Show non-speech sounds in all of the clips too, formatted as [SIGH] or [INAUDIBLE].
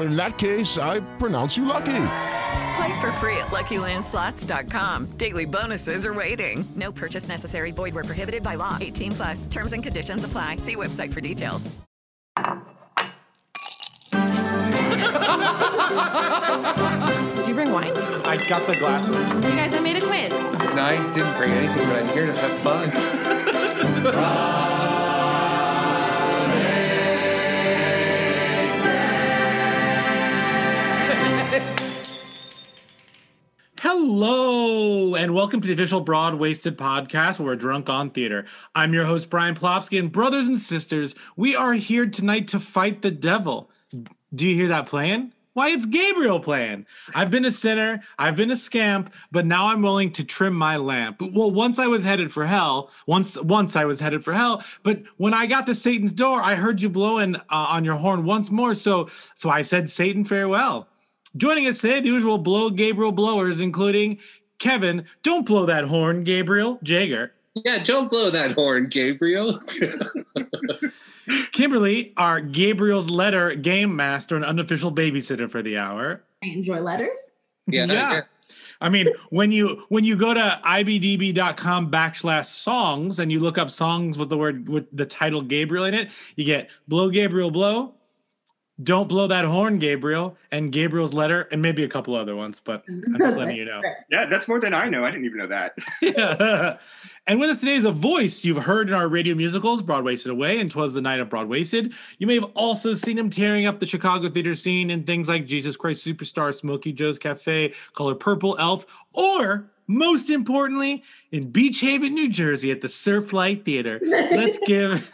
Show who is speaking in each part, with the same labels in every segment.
Speaker 1: In that case, I pronounce you lucky.
Speaker 2: Play for free at LuckyLandSlots.com. Daily bonuses are waiting. No purchase necessary. Void where prohibited by law. 18 plus. Terms and conditions apply. See website for details.
Speaker 3: Did you bring wine?
Speaker 4: I got the glasses.
Speaker 3: You guys, I made a quiz.
Speaker 5: No, I didn't bring anything, but I'm here to have fun. [LAUGHS]
Speaker 4: Hello, and welcome to the official Broadwasted podcast where we're drunk on theater. I'm your host, Brian Plofsky, and brothers and sisters, we are here tonight to fight the devil. Do you hear that playing? Why, it's Gabriel playing. I've been a sinner, I've been a scamp, but now I'm willing to trim my lamp. Well, once I was headed for hell, once once I was headed for hell, but when I got to Satan's door, I heard you blowing uh, on your horn once more, so so I said, Satan, farewell. Joining us today, the usual blow Gabriel blowers, including Kevin. Don't blow that horn, Gabriel Jager.
Speaker 5: Yeah, don't blow that horn, Gabriel. [LAUGHS]
Speaker 4: Kimberly, our Gabriel's letter game master and unofficial babysitter for the hour.
Speaker 6: I enjoy letters.
Speaker 5: Yeah, yeah.
Speaker 4: I mean, when you when you go to ibdb.com backslash songs and you look up songs with the word with the title Gabriel in it, you get blow Gabriel blow, don't blow that horn, Gabriel, and Gabriel's letter, and maybe a couple other ones, but [LAUGHS] I'm just letting you know.
Speaker 7: Yeah, that's more than I know. I didn't even know that.
Speaker 4: yeah. [LAUGHS] And with us today is a voice you've heard in our radio musicals, Broadwasted Away and Twas the Night of Broadwasted. You may have also seen him tearing up the Chicago theater scene in things like Jesus Christ Superstar, Smokey Joe's Cafe, Color Purple, Elf, or most importantly, in Beach Haven, New Jersey at the Surflight Theater. [LAUGHS] Let's give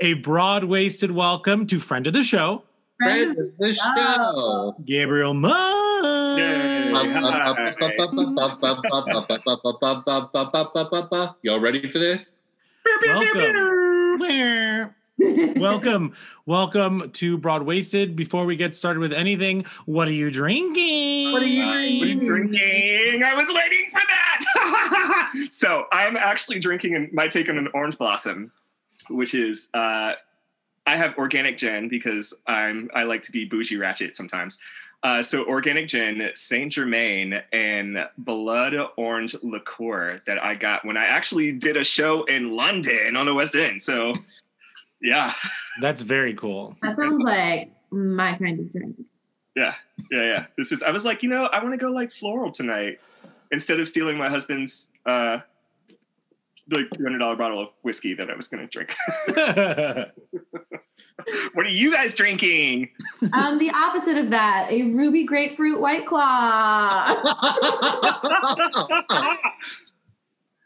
Speaker 4: a broad-waisted welcome to friend of the show,
Speaker 5: Friend of the show.
Speaker 4: Gabriel Munn.
Speaker 5: Y'all ready for this?
Speaker 4: Welcome. [LAUGHS] welcome. Welcome to Broadwasted. Before we get started with anything, what are you drinking?
Speaker 7: What are you drinking? What are you drinking? I was waiting for that. [LAUGHS] so I'm actually drinking my take on an orange blossom, which is uh, I have organic gin because I'm I like to be bougie ratchet sometimes. Uh, so organic gin, Saint Germain, and blood orange liqueur that I got when I actually did a show in London on the West End. So, yeah, [LAUGHS]
Speaker 4: that's very cool.
Speaker 6: That sounds like my kind of drink.
Speaker 7: Yeah, yeah, yeah. This is. I was like, you know, I want to go like floral tonight instead of stealing my husband's uh, like two hundred dollar bottle of whiskey that I was going to drink. [LAUGHS] [LAUGHS] what are you guys drinking?
Speaker 6: Um, the opposite of that, a ruby grapefruit white claw [LAUGHS]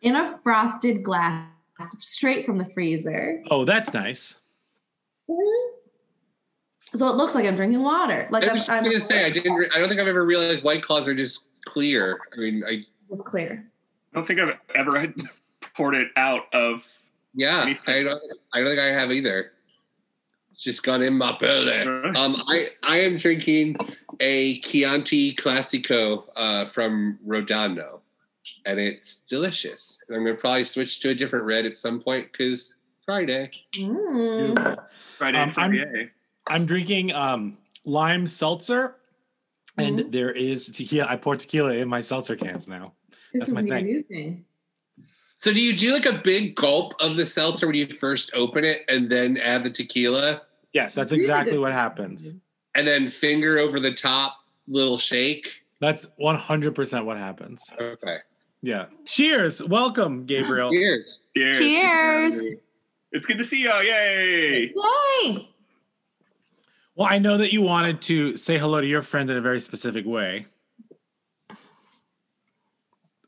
Speaker 6: in a frosted glass, straight from the freezer.
Speaker 4: Oh, that's nice.
Speaker 6: So it looks like I'm drinking water. Like
Speaker 5: I
Speaker 6: I'm,
Speaker 5: was
Speaker 6: I'm
Speaker 5: going to say, I didn't. Re- I don't think I've ever realized white claws are just clear. I mean, I
Speaker 6: It's clear.
Speaker 7: I don't think I've ever had poured it out of.
Speaker 5: Yeah,
Speaker 7: anything.
Speaker 5: I don't. I don't think I have either. It's just gone in my belly. Um, I I am drinking a Chianti Classico uh, from Rodano, and it's delicious. And I'm gonna probably switch to a different red at some point because Friday.
Speaker 6: Mm.
Speaker 7: Friday
Speaker 4: Um, I'm- I'm drinking um, lime seltzer, and
Speaker 6: Mhm.
Speaker 4: there is tequila. I pour tequila in my seltzer cans now.
Speaker 6: This
Speaker 4: That's
Speaker 6: is
Speaker 4: my
Speaker 6: a
Speaker 4: thing.
Speaker 6: New thing.
Speaker 5: So do you do like a big gulp of the seltzer when you first open it, and then add the tequila?
Speaker 4: Yes, that's exactly what happens.
Speaker 5: and then finger over the top, little shake.
Speaker 4: That's 100% what happens.
Speaker 5: Okay.
Speaker 4: Yeah. Cheers. Welcome, Gabriel.
Speaker 5: Cheers.
Speaker 7: Cheers.
Speaker 6: Cheers.
Speaker 7: It's good to see you. Yay.
Speaker 6: Yay!
Speaker 4: Well, I know that you wanted to say hello to your friend in a very specific way.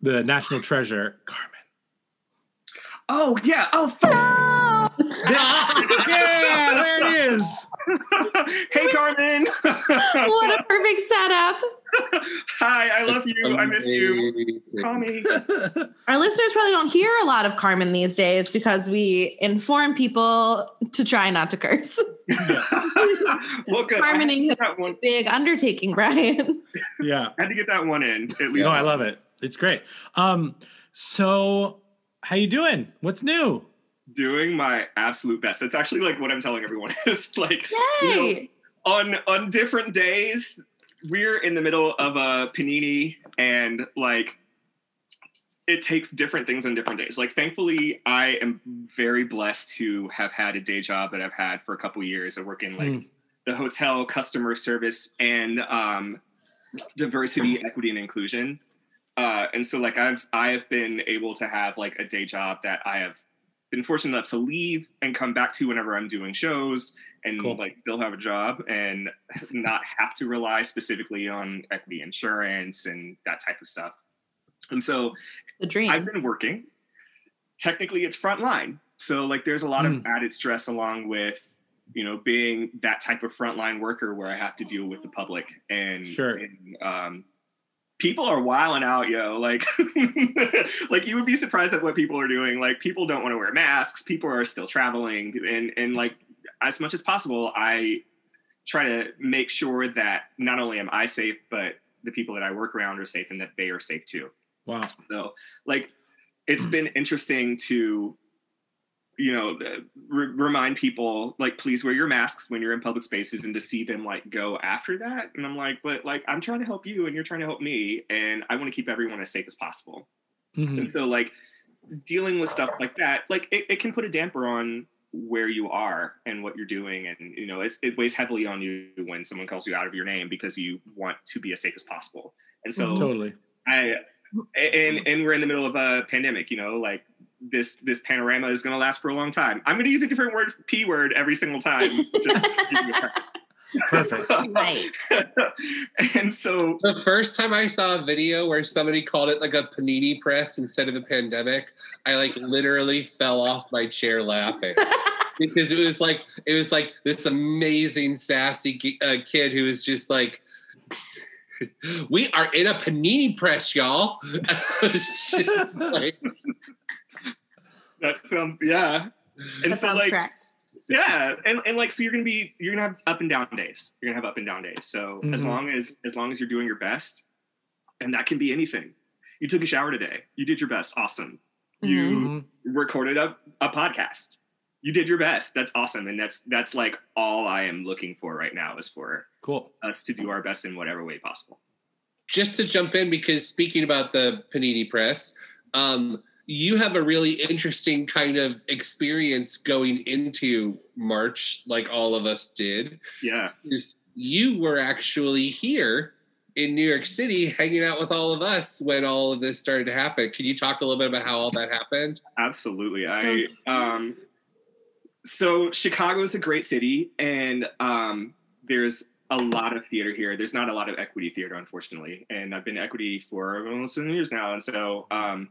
Speaker 4: The national treasure, Carmen.
Speaker 7: Oh yeah. Oh. F- [LAUGHS]
Speaker 4: yeah, there it is. [LAUGHS]
Speaker 7: hey, Carmen. [LAUGHS]
Speaker 6: what a perfect setup.
Speaker 7: Hi, I love you. I miss you. Call me.
Speaker 6: Our listeners probably don't hear a lot of Carmen these days because we inform people to try not to curse.
Speaker 7: well, good.
Speaker 6: Carmening is
Speaker 7: that one.
Speaker 6: a big undertaking, Brian.
Speaker 4: Yeah.
Speaker 7: I had to get that one in at least.
Speaker 4: No, I love it. It's great. Um, so how you doing? What's new?
Speaker 7: Doing my absolute best. That's actually like what I'm telling everyone [LAUGHS] is like
Speaker 6: Yay!
Speaker 7: you know, on on different days we're in the middle of a panini and like it takes different things on different days. Like thankfully I am very blessed to have had a day job that I've had for a couple years. I work in like
Speaker 4: Mm.
Speaker 7: the hotel customer service and um diversity, equity and inclusion. Uh and so like I've I've been able to have like a day job that I have been fortunate enough to leave and come back to whenever I'm doing shows and
Speaker 4: Cool.
Speaker 7: like still have a job and [LAUGHS] not have to rely specifically on equity insurance and that type of stuff. And so
Speaker 6: The dream.
Speaker 7: I've been working. Technically, it's frontline. So like there's a lot of added stress along with you know being that type of frontline worker where I have to deal with the public and,
Speaker 4: Sure.
Speaker 7: and, um, people are wilding out, yo. Like, [LAUGHS] like you would be surprised at what people are doing. Like, people don't want to wear masks. People are still traveling, and and like as much as possible, I try to make sure that not only am I safe, but the people that I work around are safe, and that they are safe too.
Speaker 4: Wow.
Speaker 7: So, like, it's hmm. been interesting to, you know, uh, re- remind people like, please wear your masks when you're in public spaces, and to see them like go after that. And I'm like, but like, I'm trying to help you, and you're trying to help me, and I want to keep everyone as safe as possible.
Speaker 4: Mhm.
Speaker 7: And so, like, dealing with stuff like that, like, it, it can put a damper on where you are and what you're doing and you know it weighs heavily on you when someone calls you out of your name because you want to be as safe as possible and so
Speaker 4: Totally.
Speaker 7: I and and we're in the middle of a pandemic, you know, like this this panorama is going to last for a long time. I'm going to use a different word, p word, every single time. [LAUGHS] Just
Speaker 4: Perfect.
Speaker 6: right. [LAUGHS]
Speaker 7: and so
Speaker 5: The first time I saw a video where somebody called it like a panini press instead of a pandemic, I like literally fell off my chair laughing. [LAUGHS] because it was like it was like this amazing sassy uh, kid who was just like we are in a panini press y'all just like,
Speaker 7: that sounds yeah. And
Speaker 6: That
Speaker 7: so
Speaker 6: sounds
Speaker 7: like
Speaker 6: correct.
Speaker 7: yeah, and, and like so you're gonna be you're gonna have up and down days. You're gonna have up and down days. So as
Speaker 4: Mhm.
Speaker 7: long as as long as you're doing your best, and that can be anything. You took a shower today. You did your best. Awesome. You
Speaker 4: Mhm.
Speaker 7: recorded a, a podcast. You did your best. That's awesome. And that's that's like all I am looking for right now is for
Speaker 4: Cool.
Speaker 7: us to do our best in whatever way possible.
Speaker 5: just to jump in because speaking about the panini press um, you have a really interesting kind of experience going into march like all of us did
Speaker 7: Yeah.
Speaker 5: is you were actually here in new york city hanging out with all of us when all of this started to happen can you talk a little bit about how all that happened
Speaker 7: Absolutely. I um so Chicago is a great city and um there's a lot of theater here. There's not a lot of equity theater, unfortunately. And I've been equity for almost seven years now. And so um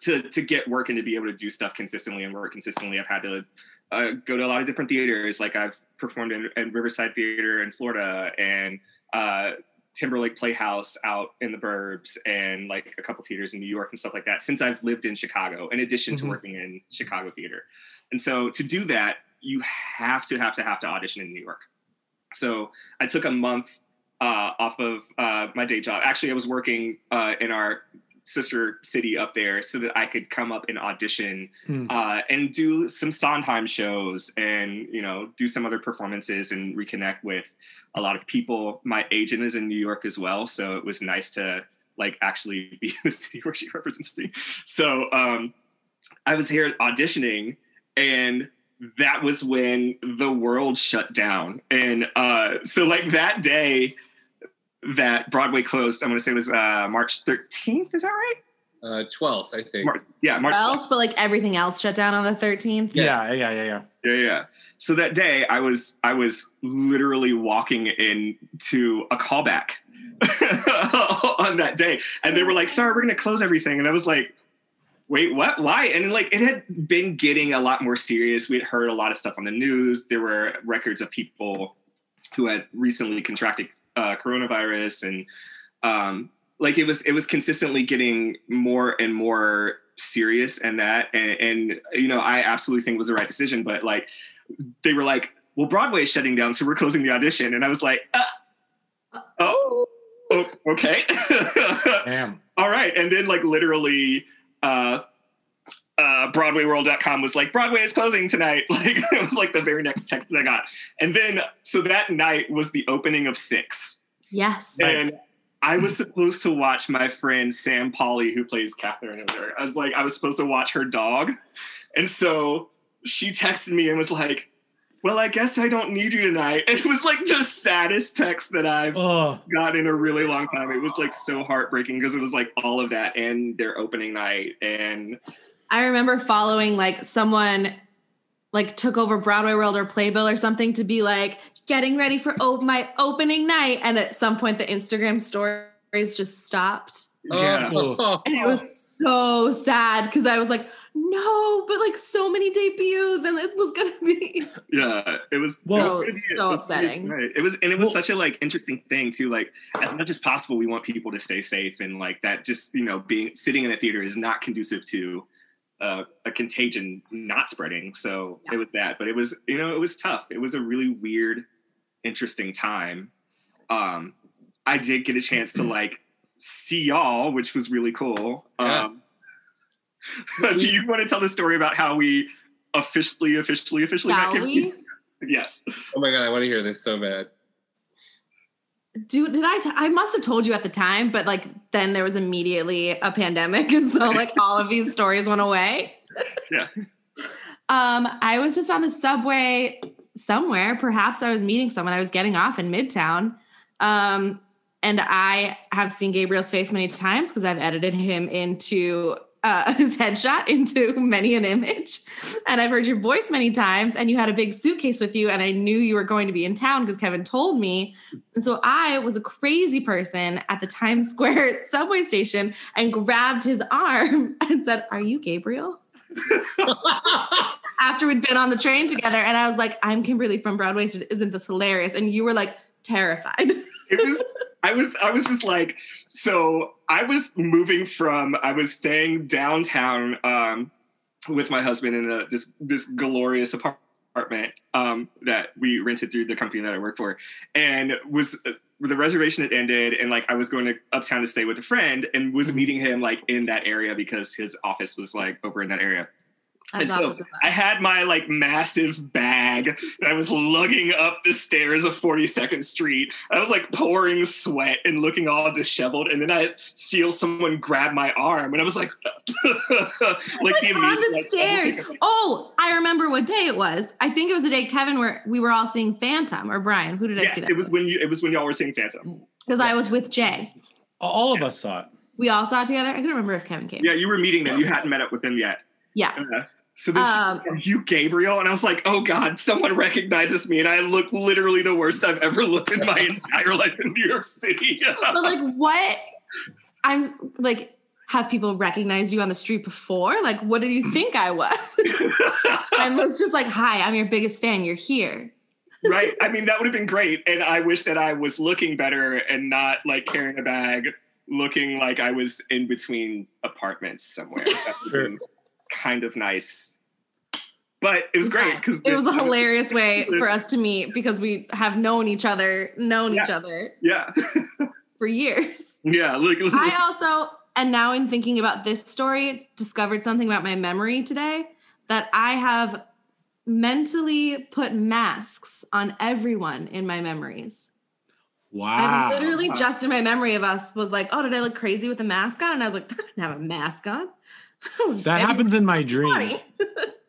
Speaker 7: to to get work and to be able to do stuff consistently and work consistently, I've had to uh, go to a lot of different theaters. Like I've performed in, in Riverside Theater in Florida and uh, Timberlake Playhouse out in the burbs and like a couple theaters in New York and stuff like that since I've lived in Chicago, in addition
Speaker 4: Mhm.
Speaker 7: to working in Chicago theater. And so to do that, you have to have to have to audition in New York. So I took a month uh, off of uh, my day job. Actually, I was working uh, in our sister city up there so that I could come up and audition
Speaker 4: Hmm.
Speaker 7: uh, and do some Sondheim shows and you know do some other performances and reconnect with a lot of people. My agent is in New York as well, so it was nice to like actually [LAUGHS] be in the city where she represents me. So um, I was here auditioning, and that was when the world shut down. And uh, so, like that day that Broadway closed, I'm going to say it was uh, March 13th. Is that right?
Speaker 5: Uh, 12th, I think.
Speaker 7: Mar- yeah, March
Speaker 6: 12th, but like everything else shut down on the 13th.
Speaker 4: Yeah, yeah, yeah, yeah.
Speaker 7: Yeah, yeah. So that day, I was I was literally walking into a callback [LAUGHS] on that day, and they were like, "Sorry, we're going to close everything," and I was like, "Wait, what? Why?" And like, it had been getting a lot more serious. We'd heard a lot of stuff on the news. There were records of people who had recently contracted uh, coronavirus, and um, like it was it was consistently getting more and more serious and that and, and you know i absolutely think it was the right decision but like they were like well broadway is shutting down so we're closing the audition. And i was like uh, oh, oh okay. [LAUGHS]
Speaker 4: Damn.
Speaker 7: all right. And then like literally uh uh, BroadwayWorld.com was like, Broadway is closing tonight. [LAUGHS] Like, it was like the very next text that I got. And then, so that night was the opening of Six.
Speaker 6: Yes.
Speaker 7: And I was supposed to watch my friend Sam Pauly, who plays Catherine over there. I was like, I was supposed to watch her dog. And so she texted me and was like, Well, I guess I don't need you tonight. And [LAUGHS] it was like the saddest text that I've
Speaker 4: Oh,
Speaker 7: got in a really long time. It was like so heartbreaking because it was like all of that and their opening night. And
Speaker 6: I remember following like someone like took over Broadway World or Playbill or something to be like getting ready for op- my opening night, and at some point the Instagram stories just stopped,
Speaker 7: yeah.
Speaker 5: Oh. [LAUGHS]
Speaker 6: and it was so sad because I was like, no, but like so many debuts, and it was gonna be [LAUGHS]
Speaker 7: Yeah, it was
Speaker 4: Well-
Speaker 7: it was
Speaker 6: So-
Speaker 7: be-
Speaker 6: so
Speaker 7: it was
Speaker 6: upsetting.
Speaker 7: Right. It was and it was
Speaker 4: Well-
Speaker 7: such a like interesting thing too. Like as much as possible, we want people to stay safe and like that. Just you know, being sitting in a theater is not conducive to uh, a contagion not spreading. So it was that, but it was you know it was tough. It was a really weird, interesting time. Um, I did get a chance to like see y'all, which was really cool.
Speaker 5: Yeah.
Speaker 7: Um, [LAUGHS] do you want to tell the story about how we officially, officially, officially met
Speaker 6: shall
Speaker 7: Kim?
Speaker 6: we?
Speaker 7: Yes.
Speaker 5: Oh my god, I want to hear this so bad.
Speaker 6: Do did I? T- I must have told you at the time, but like then there was immediately a pandemic, [LAUGHS] and so like all of these stories went away.
Speaker 7: Yeah.
Speaker 6: Um, I was just on the subway somewhere. Perhaps I was meeting someone. I was getting off in Midtown. Um, and I have seen Gabriel's face many times because I've edited him into uh, his [LAUGHS] headshot into many an image. And I've heard your voice many times, and you had a big suitcase with you. And I knew you were going to be in town because Kevin told me. And so I was a crazy person at the Times [LAUGHS] Square subway station and grabbed his arm [LAUGHS] and said, Are you Gabriel? After we'd been on the train together. And I was like, I'm Kimberly from Broadway. So Isn't this hilarious? And you were like terrified.
Speaker 7: It was I was I was just like so I was moving from I was staying downtown um with my husband in a, this this glorious apartment um that we rented through the company that I work for and was the reservation had ended and like I was going to uptown to stay with a friend and was meeting him like in that area because his office was like over in that area. And so I had my like massive bag and I was lugging up the stairs of 42nd Street. I was like pouring sweat and looking all disheveled. And then I feel someone grab my arm and I was like, [LAUGHS] like, the
Speaker 6: on the
Speaker 7: like,
Speaker 6: stairs. Oh, I remember what day it was. I think it was the day Kevin were we were all seeing Phantom or Brian. Who did I
Speaker 7: Yes,
Speaker 6: see that?
Speaker 7: it was when you it was when y'all were seeing Phantom.
Speaker 6: because I was with Jay.
Speaker 4: all of us saw it.
Speaker 6: We all saw it together. I couldn't remember if Kevin came.
Speaker 7: Yeah, you were meeting them. You hadn't met up with them yet.
Speaker 6: Yeah.
Speaker 7: Uh, so then she-
Speaker 6: Um,
Speaker 7: are you Gabriel? And I was like, oh God, someone recognizes me. And I look literally the worst I've ever looked in my entire life in New York City. [LAUGHS]
Speaker 6: but like what? I'm like, have people recognized you on the street before? Like, what did you think I was? [LAUGHS] I was just like, hi, I'm your biggest fan. You're here.
Speaker 7: right. I mean, that would have been great. And I wish that I was looking better and not like carrying a bag, looking like I was in between apartments somewhere. That would have been kind of nice. But it was great because
Speaker 6: It was a hilarious way [LAUGHS] for us to meet because we have known each other, known each other
Speaker 7: Yeah. [LAUGHS]
Speaker 6: for years.
Speaker 7: yeah. Look,
Speaker 6: I also, and now in thinking about this story, discovered something about my memory today that I have mentally put masks on everyone in my memories.
Speaker 4: Wow.
Speaker 6: I literally just in my memory of us was like, oh, did I look crazy with a mask on? And I was like, I didn't have a mask on. [LAUGHS] That,
Speaker 4: That
Speaker 6: very
Speaker 4: happens in my dreams.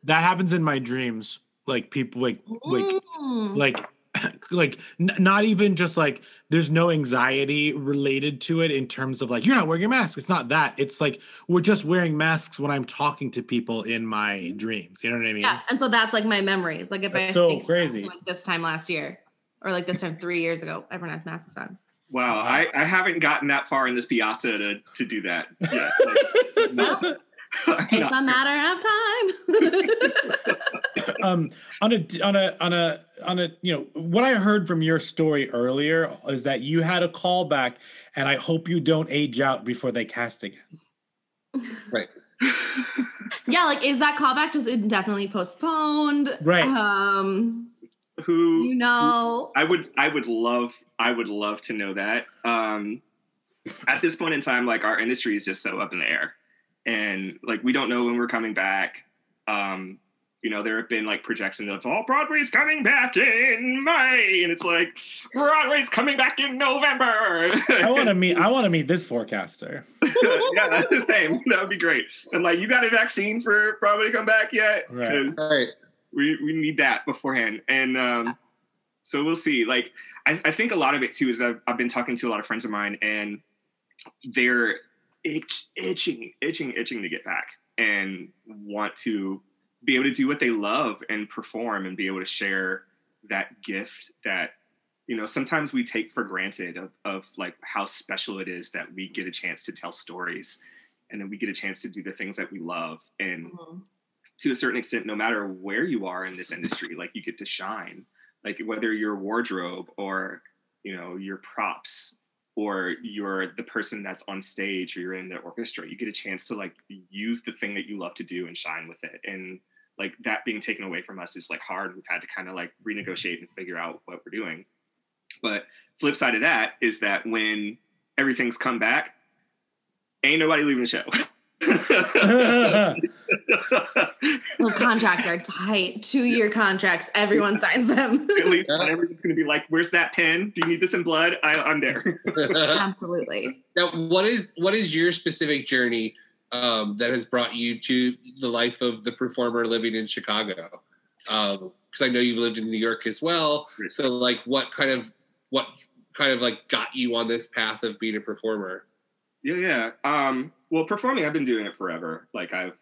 Speaker 4: that happens in my dreams like people like like
Speaker 6: Mm.
Speaker 4: like [COUGHS] like n- not even just like there's no anxiety related to it in terms of like you're not wearing your mask it's not that it's like we're just wearing masks when i'm talking to people in my dreams you know what i mean
Speaker 6: Yeah, and so that's like my memories. Like if I
Speaker 4: so
Speaker 6: think back to,
Speaker 4: crazy.
Speaker 6: like this time last year, or like this time three years ago, everyone has masks on.
Speaker 7: Wow, I, I haven't gotten that far in this piazza to, to do that yet. [LAUGHS] Like, no.
Speaker 6: It's a matter of time. [LAUGHS]
Speaker 4: um on a on a on a on a you know what i heard from your story earlier is that you had a callback and i hope you don't age out before they cast again
Speaker 5: Right. [LAUGHS]
Speaker 6: yeah, like is that callback just indefinitely postponed?
Speaker 4: Right.
Speaker 6: Um,
Speaker 7: Who
Speaker 6: you know,
Speaker 7: I would I would love I would love to know that. Um at this point in time, like our industry is just so up in the air. And like we don't know when we're coming back. Um, you know, there have been like projections of oh Broadway's coming back in May, and it's like Broadway's coming back in November.
Speaker 4: i want to [LAUGHS] meet i want to meet this forecaster [LAUGHS]
Speaker 7: yeah, that's [LAUGHS] the same. That would be great. And like, you got a vaccine for Broadway to come back yet?
Speaker 4: Right.
Speaker 7: 'Cause
Speaker 5: Right.
Speaker 7: we we need that beforehand and um so we'll see like I, I think a lot of it too is I've, I've been talking to a lot of friends of mine and they're itch, itching itching itching to get back and want to be able to do what they love and perform and be able to share that gift that you know sometimes we take for granted of, of like how special it is that we get a chance to tell stories and then we get a chance to do the things that we love and mm-hmm. to a certain extent, no matter where you are in this industry, like you get to shine. Like whether you're wardrobe or you know your props or you're the person that's on stage or you're in the orchestra, you get a chance to like use the thing that you love to do and shine with it. And like that being taken away from us is like hard. We've had to kind of like renegotiate and figure out what we're doing. But flip side of that is that when everything's come back, ain't nobody leaving the show. [LAUGHS] [LAUGHS] [LAUGHS]
Speaker 6: those contracts are tight. Two year contracts. Everyone signs them. [LAUGHS]
Speaker 7: At least when everyone's going to be like, "Where's that pen? Do you need this in blood?" I, I'm there. [LAUGHS]
Speaker 6: Absolutely.
Speaker 5: Now, what is what is your specific journey um, that has brought you to the life of the performer living in Chicago? Because I know you've lived in New York as well. So, like, what kind of what kind of like got you on this path of being a performer?
Speaker 7: Yeah, yeah. Um, well, performing, I've been doing it forever. Like I've,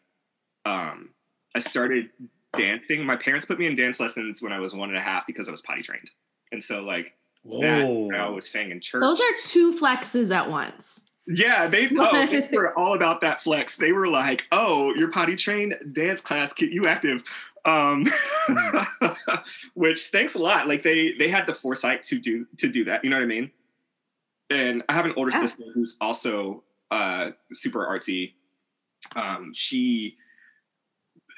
Speaker 7: um, I started dancing. My parents put me in dance lessons when I was one and a half because I was potty trained, and so like that, I was sang in church.
Speaker 6: Those are two flexes at once.
Speaker 7: yeah, they, [LAUGHS] oh, they were all about that flex. They were like, "Oh, you're potty trained, dance class, keep you active." Um, [LAUGHS] which thanks a lot. Like they they had the foresight to do to do that. You know what I mean? And I have an older
Speaker 6: Yeah.
Speaker 7: sister who's also uh, super artsy. Um, she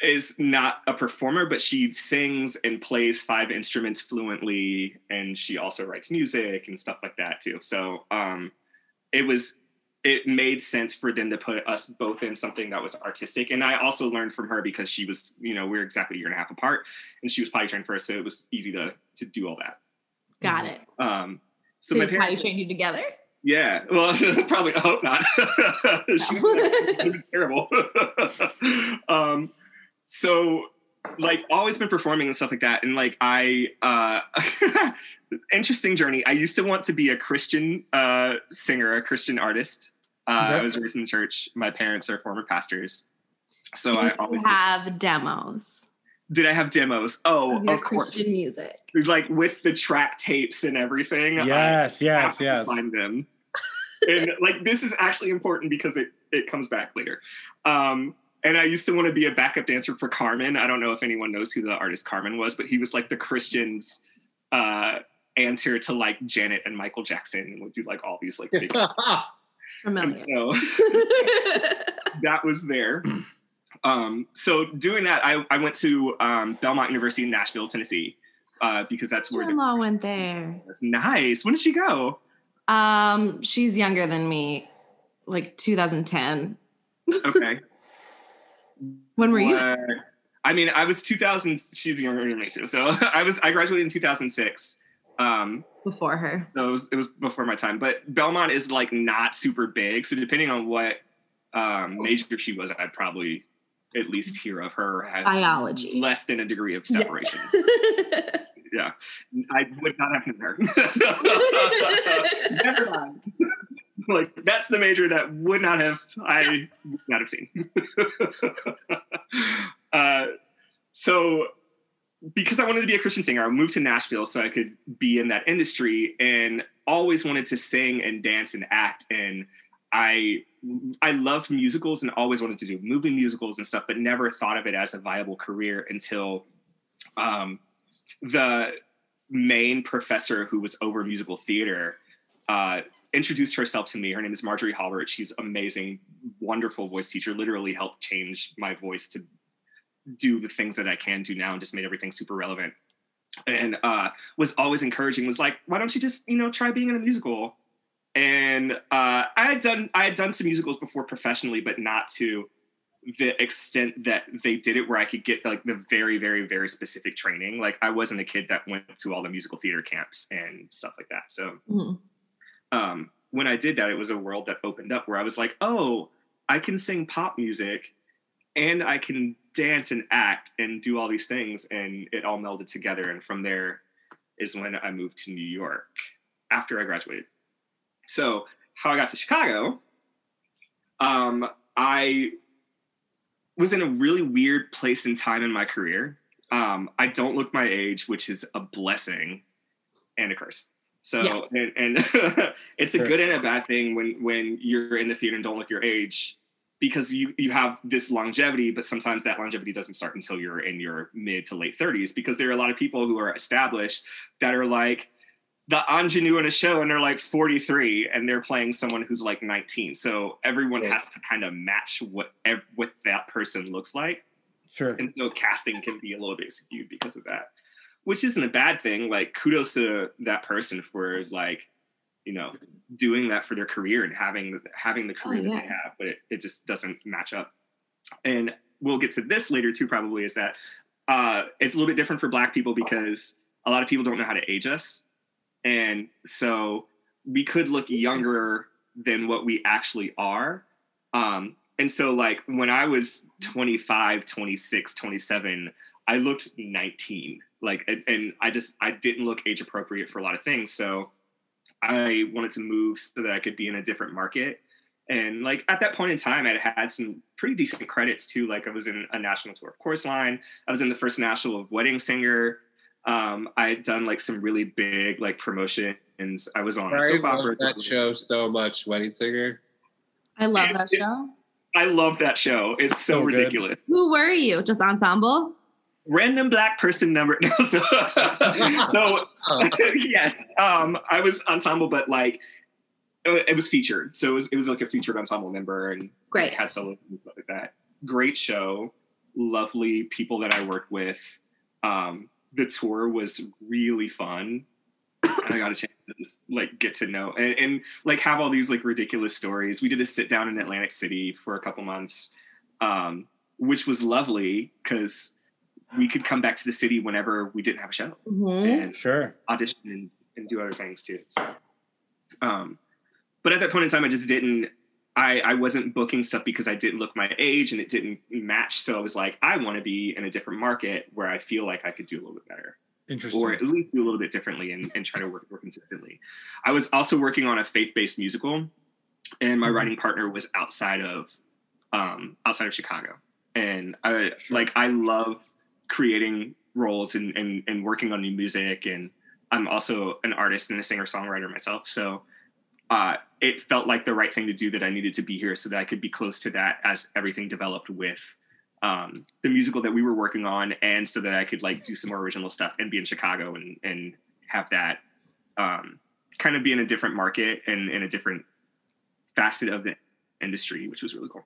Speaker 7: is not a performer, but she sings and plays five instruments fluently, and she also writes music and stuff like that too. So um, it was it made sense for them to put us both in something that was artistic. And I also learned from her because she was, you know, we are exactly a year and a half apart, and she was potty trained first, so it was easy to to do all that.
Speaker 6: Got it.
Speaker 7: Um,
Speaker 6: So,
Speaker 7: so my
Speaker 6: so potty
Speaker 7: parents,
Speaker 6: trained you together?
Speaker 7: yeah, well, [LAUGHS] probably I hope not. [LAUGHS] she would terrible. [LAUGHS] um, so like always been performing and stuff like that, and like I uh, [LAUGHS] interesting journey. I used to want to be a Christian uh, singer, a Christian artist. Uh, I was raised in the church. My parents are former pastors, so
Speaker 6: Did
Speaker 7: I always
Speaker 6: have demos
Speaker 7: did. I have demos. Oh,
Speaker 6: of
Speaker 7: of course,
Speaker 6: Christian music.
Speaker 7: like with the track tapes and everything. I
Speaker 4: yes
Speaker 7: have
Speaker 4: yes
Speaker 7: to
Speaker 4: yes
Speaker 7: find them. and like this is actually important because it it comes back later. Um, and I used to want to be a backup dancer for Carman. I don't know if anyone knows who the artist Carman was, but he was like the Christians' uh, answer to like Janet and Michael Jackson, and would do like all these like big. [LAUGHS]
Speaker 6: Familiar.
Speaker 7: So [LAUGHS] that was there. Um, so doing that, I, I went to um, Belmont University in Nashville, Tennessee, uh, because that's where the
Speaker 6: Law went there.
Speaker 7: That's nice. When did she go?
Speaker 6: Um, she's younger than me, like 2010.
Speaker 7: Okay. [LAUGHS]
Speaker 6: When were you?
Speaker 7: I mean, I was 2000. She's younger than me too. So [LAUGHS] I was. I graduated in 2006. Um,
Speaker 6: Before her.
Speaker 7: so it was, it was before my time. But Belmont is like not super big. So depending on what um, major she was, I'd probably at least hear of her
Speaker 6: Biology.
Speaker 7: less than a degree of separation. [LAUGHS] Yeah, I would not have known her. [LAUGHS] Never mind. like that's the major that would not have I would not have seen. Uh, so because I wanted to be a Christian singer, I moved to Nashville so I could be in that industry and always wanted to sing and dance and act. And I I loved musicals and always wanted to do movie musicals and stuff, but never thought of it as a viable career until um, the main professor who was over musical theater uh, introduced herself to me. Her name is Marjorie Halbert. She's amazing, wonderful voice teacher. Literally helped change my voice to do the things that I can do now and just made everything super relevant. And uh, was always encouraging. Was like, why don't you just you know try being in a musical? And uh, I had done I had done some musicals before professionally, but not to the extent that they did it where I could get like the very, very, very specific training. Like I wasn't a kid that went to all the musical theater camps and stuff like that. So
Speaker 6: Mm-hmm.
Speaker 7: Um, when I did that, it was a world that opened up where I was like, oh, I can sing pop music and I can dance and act and do all these things. And it all melded together. And from there is when I moved to New York after I graduated. So how I got to Chicago, um, I was in a really weird place and time in my career. Um, I don't look my age, which is a blessing and a curse. So,
Speaker 6: Yeah.
Speaker 7: and, and [LAUGHS] it's a
Speaker 8: Sure.
Speaker 7: good and a bad thing when when you're in the theater and don't look your age, because you you have this longevity, but sometimes that longevity doesn't start until you're in your mid to late 30s. Because there are a lot of people who are established that are like the ingenue in a show and they're like 43 and they're playing someone who's like 19 so everyone
Speaker 8: Right.
Speaker 7: has to kind of match what what that person looks like
Speaker 8: Sure.
Speaker 7: and so casting can be a little bit skewed because of that which isn't a bad thing like kudos to that person for like you know doing that for their career and having having the career that
Speaker 6: yeah.
Speaker 7: they have but it, it just doesn't match up. And we'll get to this later too probably is that uh, it's a little bit different for black people because a lot of people don't know how to age us. And so we could look younger than what we actually are. Um, and so like when i was 25 26 27 i looked 19 like and, and i just i didn't look age appropriate for a lot of things so i wanted to move so that i could be in a different market and like at that point in time i had had some pretty decent credits too like i was in a national tour of Chorus Line i was in the first national of wedding singer um, I had done like some really big like promotions. I was on a
Speaker 5: I
Speaker 7: soap opera.
Speaker 5: that show so much, Wedding Singer.
Speaker 6: I love that show.
Speaker 7: I love that show. It's so,
Speaker 8: So
Speaker 7: ridiculous.
Speaker 6: Who were you? Just ensemble?
Speaker 7: Random black person number. [LAUGHS] No, so, [LAUGHS] so [LAUGHS] yes, um, I was ensemble, but like it it was featured. So it was it was like a featured ensemble member and
Speaker 6: Great.
Speaker 7: had solos and stuff like that. Great show. Lovely people that I worked with. Um, the tour was really fun. And I got a chance to just like get to know and, and like have all these like ridiculous stories. We did a sit down in Atlantic City for a couple months, um, which was lovely because we could come back to the city whenever we didn't have a show
Speaker 6: Mhm.
Speaker 7: and
Speaker 8: Sure.
Speaker 7: audition and, and do other things too. So, um, but at that point in time, I just didn't. I, I wasn't booking stuff because I didn't look my age and it didn't match. So I was like, I want to be in a different market where I feel like I could do a little bit better
Speaker 8: Interesting.
Speaker 7: or at least do a little bit differently and, and try to work more consistently. I was also working on a faith-based musical, and my
Speaker 8: Mhm.
Speaker 7: writing partner was outside of um, outside of Chicago. And I
Speaker 8: Sure.
Speaker 7: like I love creating roles and, and and working on new music, and I'm also an artist and a singer-songwriter myself. So uh, it felt like the right thing to do that I needed to be here so that I could be close to that as everything developed with um, the musical that we were working on, and so that I could like do some more original stuff and be in Chicago and and have that um, kind of be in a different market and in a different facet of the industry, which was really cool.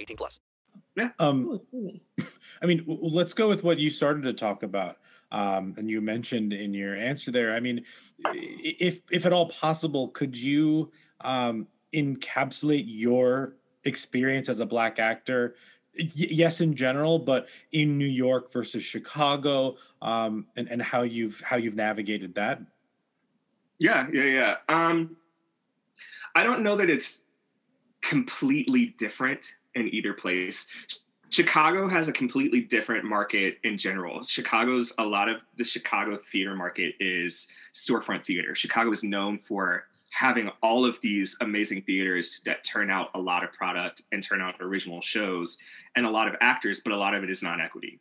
Speaker 9: 18 plus.
Speaker 4: Um, [COUGHS] I mean, let's go with what you started to talk about. Um, and you mentioned in your answer there. I mean, if if at all possible, could you um, encapsulate your experience as a black actor? Y- yes, in general, but in New York versus Chicago, um, and and how you've how you've navigated that.
Speaker 7: Yeah, yeah, yeah. Um, I don't know that it's completely different in either place. Chicago has a completely different market in general. Chicago's a lot of the Chicago theater market is storefront theater. Chicago is known for having all of these amazing theaters that turn out a lot of product and turn out original shows and a lot of actors, but a lot of it is non-equity.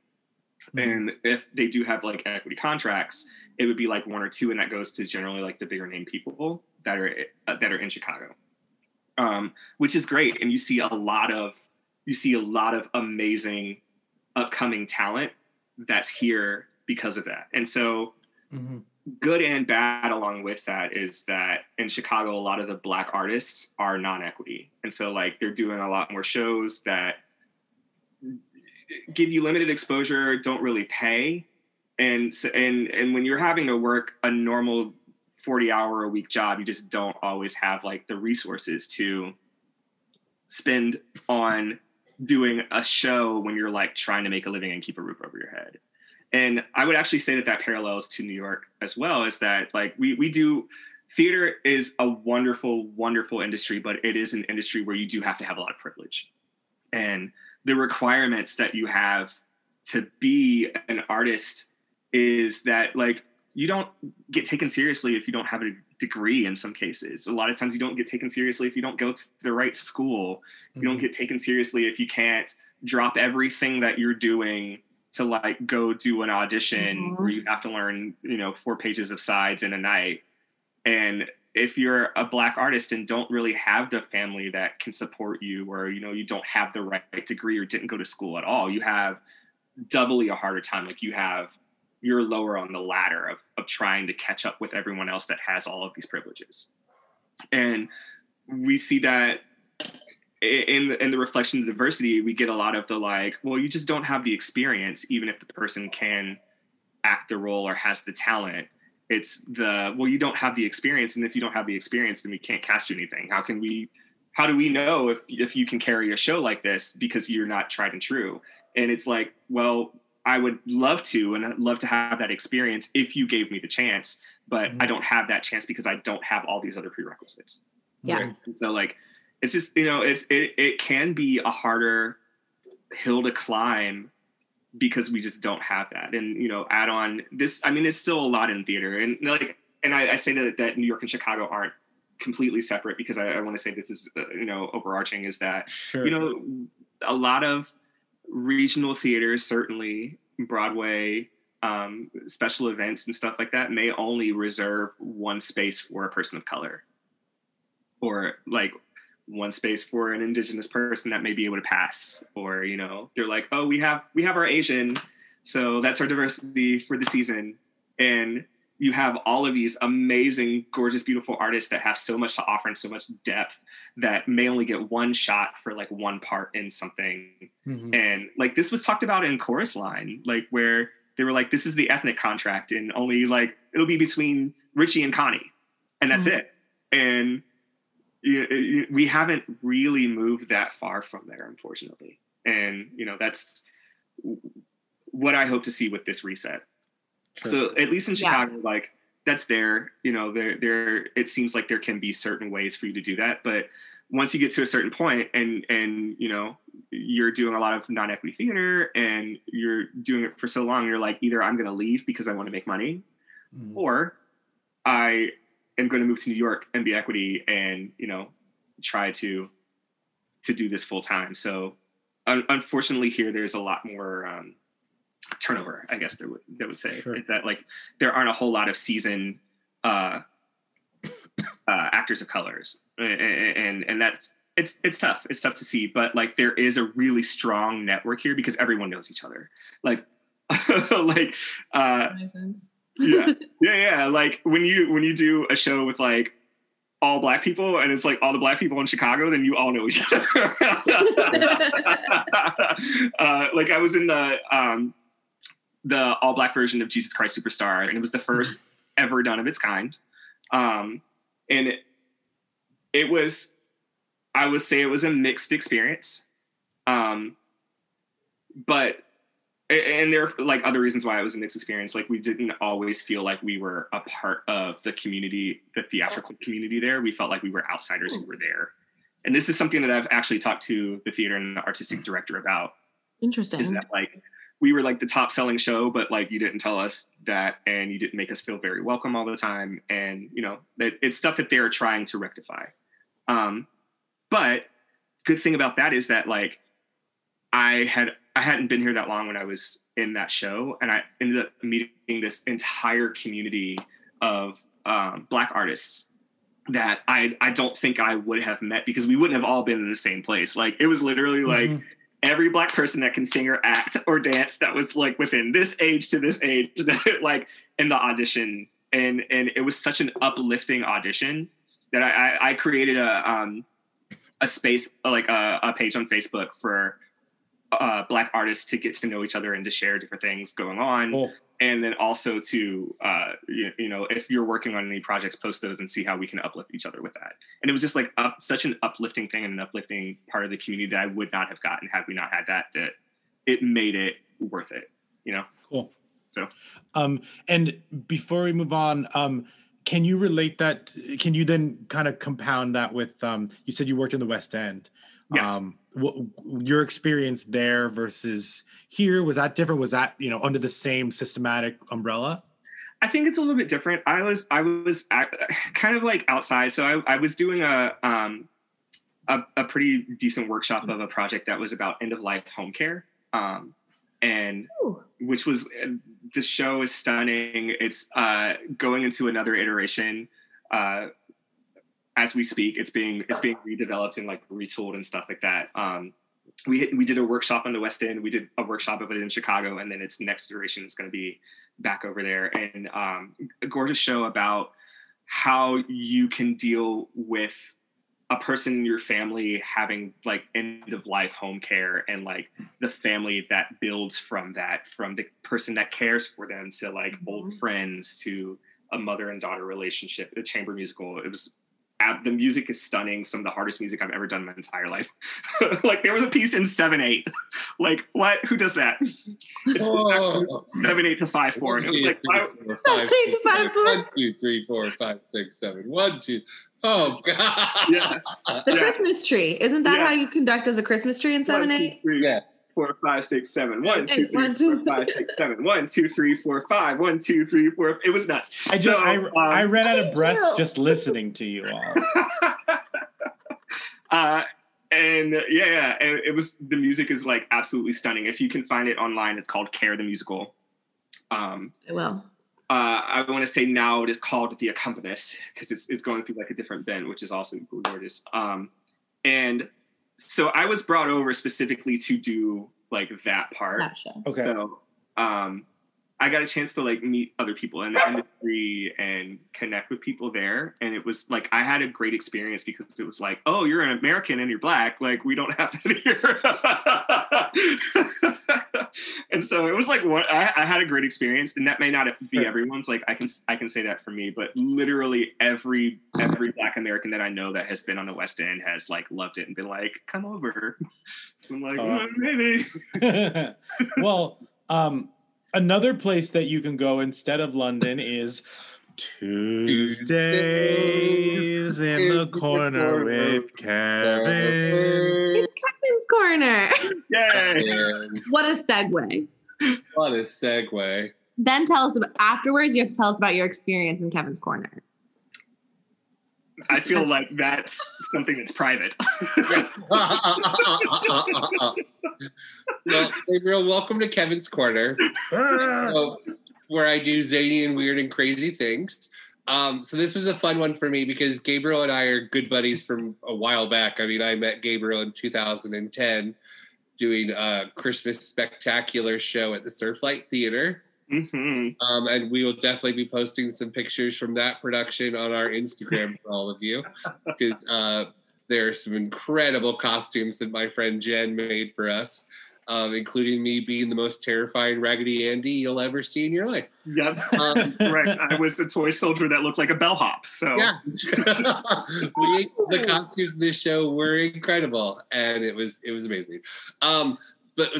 Speaker 7: And if they do have like equity contracts, it would be like one or two, and that goes to generally like the bigger name people that are uh, that are in Chicago, um, which is great. And you see a lot of you see a lot of amazing upcoming talent that's here because of that. And so, good and bad along with that is that in Chicago, a lot of the black artists are non-equity, and so like they're doing a lot more shows that give you limited exposure, don't really pay, and and and when you're having to work a normal 40 hour a week job, you just don't always have like the resources to spend on doing a show when you're like trying to make a living and keep a roof over your head. And I would actually say that that parallels to New York as well. Is that like we we do theater is a wonderful wonderful industry, but it is an industry where you do have to have a lot of privilege, and the requirements that you have to be an artist is that like you don't get taken seriously if you don't have a degree in some cases. A lot of times you don't get taken seriously if you don't go to the right school. You don't mm. get taken seriously if you can't drop everything that you're doing to like go do an audition mm-hmm. where you have to learn you know four pages of sides in a night. And if you're a black artist and don't really have the family that can support you or you know you don't have the right degree or didn't go to school at all you have doubly a harder time. Like you have you're lower on the ladder of, of trying to catch up with everyone else that has all of these privileges. And we see that in in the reflection of diversity we get a lot of the like well you just don't have the experience even if the person can act the role or has the talent. It's the well you don't have the experience and if you don't have the experience then we can't cast you anything. How can we how do we know if if you can carry a show like this because you're not tried and true? And it's like well i would love to and i'd love to have that experience if you gave me the chance but i don't have that chance because i don't have all these other prerequisites.
Speaker 6: Yeah.
Speaker 7: and so like it's just you know it's it, it can be a harder hill to climb because we just don't have that. And you know add on this i mean it's still a lot in theater. And like and i, I say that that new york and chicago aren't completely separate because i, I want to say this is uh, you know overarching is that
Speaker 4: Sure.
Speaker 7: you know a lot of regional theaters certainly broadway um, special events and stuff like that may only reserve one space for a person of color. Or like one space for an indigenous person that may be able to pass. Or you know they're like oh we have we have our asian so that's our diversity for the season. And you have all of these amazing gorgeous beautiful artists that have so much to offer and so much depth that may only get one shot for like one part in something. And like this was talked about in chorus line like where they were like this is the ethnic contract and only like it'll be between richie and connie and that's
Speaker 10: Mhm.
Speaker 7: it. And you, you, we haven't really moved that far from there unfortunately. And you know that's what i hope to see with this reset so at least in
Speaker 10: Yeah.
Speaker 7: chicago like that's there you know there there it seems like there can be certain ways for you to do that but once you get to a certain point and and you know you're doing a lot of non-equity theater and you're doing it for so long you're like either i'm going to leave because i want to make money or i am going to move to new york and be equity and you know try to to do this full time. So un- unfortunately here there's a lot more um, turnover. I guess they would they would say is that like there aren't a whole lot of seasoned uh, [COUGHS] uh, actors of colors, and, and and that's it's it's tough. It's tough to see, but like there is a really strong network here because everyone knows each other. Like [LAUGHS] like uh,
Speaker 6: Makes sense.
Speaker 7: yeah [LAUGHS] yeah yeah like when you when you do a show with like all black people and it's like all the black people in chicago then you all know each other [LAUGHS] uh, like i was in the um the all black version of jesus christ superstar and it was the first ever done of its kind. Um and it, it was i would say it was a mixed experience. Um but and there are like other reasons why it was a mixed experience. Like we didn't always feel like we were a part of the community the theatrical community there. We felt like we were outsiders who were there. And this is something that i've actually talked to the theater and the artistic director about.
Speaker 6: Interesting.
Speaker 7: is that like we were like the top selling show but like you didn't tell us that and you didn't make us feel very welcome all the time and you know that it's stuff that they're trying to rectify um but good thing about that is that like I had I hadn't been here that long when I was in that show, and I ended up meeting this entire community of um, black artists that I I don't think I would have met because we wouldn't have all been in the same place. Like it was literally like every black person that can sing or act or dance that was like within this age to this age [LAUGHS] that like in the audition and and it was such an uplifting audition that I I, I created a um a space like a, a page on Facebook for uh, black artists to get to know each other and to share different things going on. And then also to, uh, you, you know, if you're working on any projects, post those and see how we can uplift each other with that. And it was just like up, such an uplifting thing and an uplifting part of the community that I would not have gotten had we not had that, that it made it worth it, you know?
Speaker 4: Cool.
Speaker 7: So,
Speaker 4: Um, and before we move on, um, can you relate that? Can you then kind of compound that with? Um, you said you worked in the West End.
Speaker 7: Yes.
Speaker 4: Um, what, your experience there versus here was that different? Was that you know under the same systematic umbrella?
Speaker 7: I think it's a little bit different. I was I was ac- kind of like outside, so I, I was doing a um a, a pretty decent workshop of a project that was about end of life home care, um, and which was the show is stunning. It's uh, going into another iteration. Uh, as we speak, it's being it's being redeveloped and like retooled and stuff like that. Um, we we did a workshop on the West End. We did a workshop of it in Chicago, and then its next iteration is going to be back over there. And um, a gorgeous show about how you can deal with a person in your family having like end of life home care and like the family that builds from that from the person that cares for them to like old friends to a mother and daughter relationship the chamber musical it was the music is stunning some of the hardest music i've ever done in my entire life [LAUGHS] like there was a piece in 7-8 [LAUGHS] like what who does that it's 7-8 to 5-4 and it was like why,
Speaker 6: Eight to five, four.
Speaker 5: One, two, three, four, five, six, seven. One, two. Oh [LAUGHS] God!
Speaker 7: Yeah.
Speaker 6: The Christmas tree. Isn't that
Speaker 7: Yeah.
Speaker 6: how you conduct as a Christmas tree in seven
Speaker 7: One, two,
Speaker 6: eight?
Speaker 7: three,
Speaker 5: Yes.
Speaker 7: four, five, six, seven. One,
Speaker 6: Hey,
Speaker 7: two, three,
Speaker 6: one, two.
Speaker 7: four, five, six, seven. One, two, three, four, five. One, two, three, four. It was nuts.
Speaker 4: I just
Speaker 7: So,
Speaker 4: I,
Speaker 7: um,
Speaker 4: I ran out of breath
Speaker 7: you.
Speaker 4: just listening to you all. [LAUGHS]
Speaker 7: uh, and yeah, yeah, and it was the music is like absolutely stunning. If you can find it online, it's called Care the Musical. Um,
Speaker 6: I will.
Speaker 7: Uh, I want to say now it is called The Accompanist because it's it's going through like a different bend, which is also gorgeous. Um, and so I was brought over specifically to do like that part.
Speaker 6: That show.
Speaker 4: Okay.
Speaker 7: So um, I got a chance to like meet other people in the industry and connect with people there, and it was like I had a great experience because it was like, oh, you're an American and you're black, like we don't have that here. [LAUGHS] and so it was like what I, I had a great experience, and that may not be everyone's. Like I can I can say that for me, but literally every every black American that I know that has been on the West End has like loved it and been like, come over. I'm like,
Speaker 4: Uh,
Speaker 7: "Mm, maybe. [LAUGHS]
Speaker 4: well, um, another place that you can go instead of London is Tuesdays in the corner with Kevin.
Speaker 6: It's Kevin's corner.
Speaker 7: Yay!
Speaker 6: What a segue.
Speaker 5: What a segue.
Speaker 6: Then tell us about afterwards. You have to tell us about your experience in Kevin's corner.
Speaker 7: I feel like that's something that's private.
Speaker 5: well, Gabriel, welcome to Kevin's Corner, so, where I do zany and weird and crazy things. Um, so this was a fun one for me because Gabriel and I are good buddies from a while back. I mean, I met Gabriel in 2010 doing a Christmas spectacular show at the Surflight Theater.
Speaker 7: Mm-hmm.
Speaker 5: Um, and we will definitely be posting some pictures from that production on our Instagram for all of you [LAUGHS] because uh, there are some incredible costumes that my friend Jen made for us, um, including me being the most terrifying Raggedy Andy you'll ever see in your life.
Speaker 7: Yep,
Speaker 5: Um, [LAUGHS]
Speaker 7: correct. I was the toy soldier that looked like a bellhop. So
Speaker 5: Yeah, [LAUGHS] we, the costumes in this show were incredible, and it was it was amazing. Um, but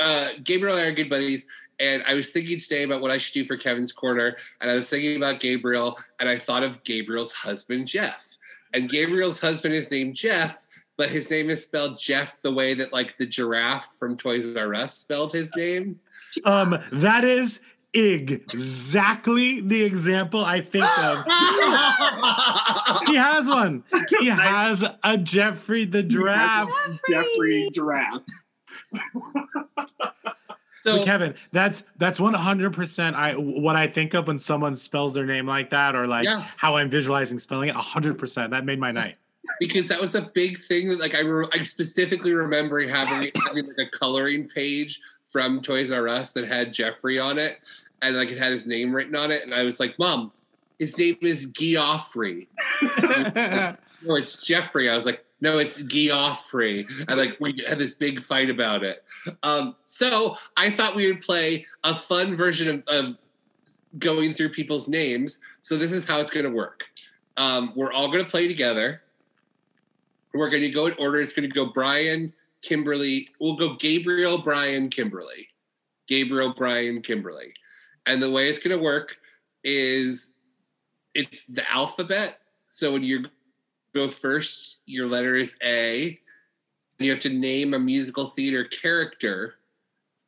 Speaker 5: uh, Gabriel and I are good buddies, and I was thinking today about what I should do for Kevin's corner, and I was thinking about Gabriel, and I thought of Gabriel's husband Jeff, and Gabriel's husband is named Jeff, but his name is spelled Jeff the way that like the giraffe from Toys R Us spelled his name.
Speaker 4: Um, that is exactly the example I think of. [LAUGHS] he has one. He has a Jeffrey the giraffe.
Speaker 7: Jeffrey giraffe. [LAUGHS]
Speaker 4: So Kevin, that's that's one hundred percent. I what I think of when someone spells their name like that, or like
Speaker 5: Yeah.
Speaker 4: how I'm visualizing spelling it. hundred percent. That made my night. [LAUGHS]
Speaker 5: because that was a big thing that like I, re- I specifically remember having [LAUGHS] having like a coloring page from Toys R Us that had Jeffrey on it and like it had his name written on it and I was like mom his name is Geoffrey [LAUGHS] no it's Jeffrey I was like no it's Geoffrey and like we had this big fight about it um so I thought we would play a fun version of, of going through people's names so this is how it's going to work um, we're all going to play together we're going to go in order. It's going to go Brian, Kimberly. We'll go Gabriel, Brian, Kimberly. Gabriel, Brian, Kimberly. And the way it's going to work is it's the alphabet. So when you go first, your letter is A. And you have to name a musical theater character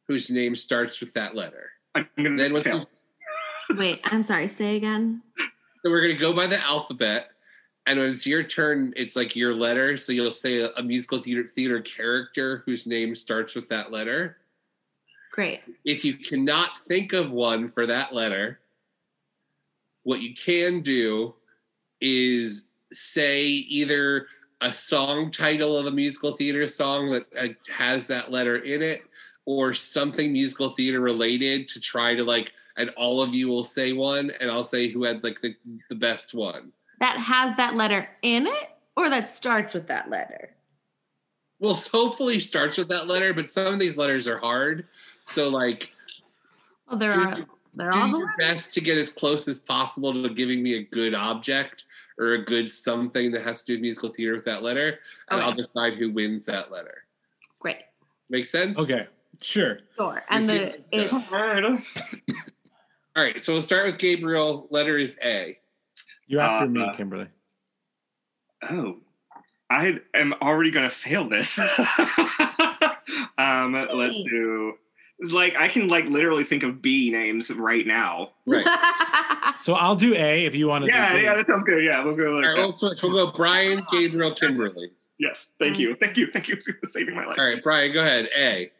Speaker 5: whose name starts with that letter. I'm gonna then once you
Speaker 6: Wait, I'm sorry. Say again.
Speaker 5: So we're gonna go by the alphabet, and when it's your turn, it's like your letter. So you'll say a, a musical theater theater character whose name starts with that letter.
Speaker 6: Great.
Speaker 5: If you cannot think of one for that letter, what you can do is say either a song title of a musical theater song that uh, has that letter in it, or something musical theater related to try to like. And all of you will say one, and I'll say who had like the, the best one.
Speaker 6: That has that letter in it, or that starts with that letter.
Speaker 5: Well, hopefully starts with that letter, but some of these letters are hard. So like
Speaker 6: Well, there
Speaker 5: Do-
Speaker 6: are. There
Speaker 5: do
Speaker 6: are the
Speaker 5: your best to get as close as possible to giving me a good object or a good something that has to do with musical theater with that letter, and I'll decide who wins that letter.
Speaker 6: Great.
Speaker 5: Make sense?
Speaker 4: Okay, sure.
Speaker 6: Sure. And
Speaker 5: You
Speaker 6: the it's [COUGHS]
Speaker 5: All right, so we'll start with Gabriel. Letter is A.
Speaker 4: You're after
Speaker 7: Uh,
Speaker 4: me,
Speaker 7: uh,
Speaker 4: Kimberly.
Speaker 7: Oh, I am already going to fail this. [LAUGHS] um, let's do. It's like I can like literally think of B names right now.
Speaker 5: Right. [LAUGHS]
Speaker 4: So I'll do A if you want to.
Speaker 7: yeah,
Speaker 4: do
Speaker 7: yeah, that sounds good. Yeah, we'll go like
Speaker 5: All right,
Speaker 7: that.
Speaker 5: we'll switch. We'll go Brian, [LAUGHS] Gabriel, Kimberly.
Speaker 7: Yes, thank you, thank you, thank you for saving my life.
Speaker 5: All right, Brian, go ahead. A.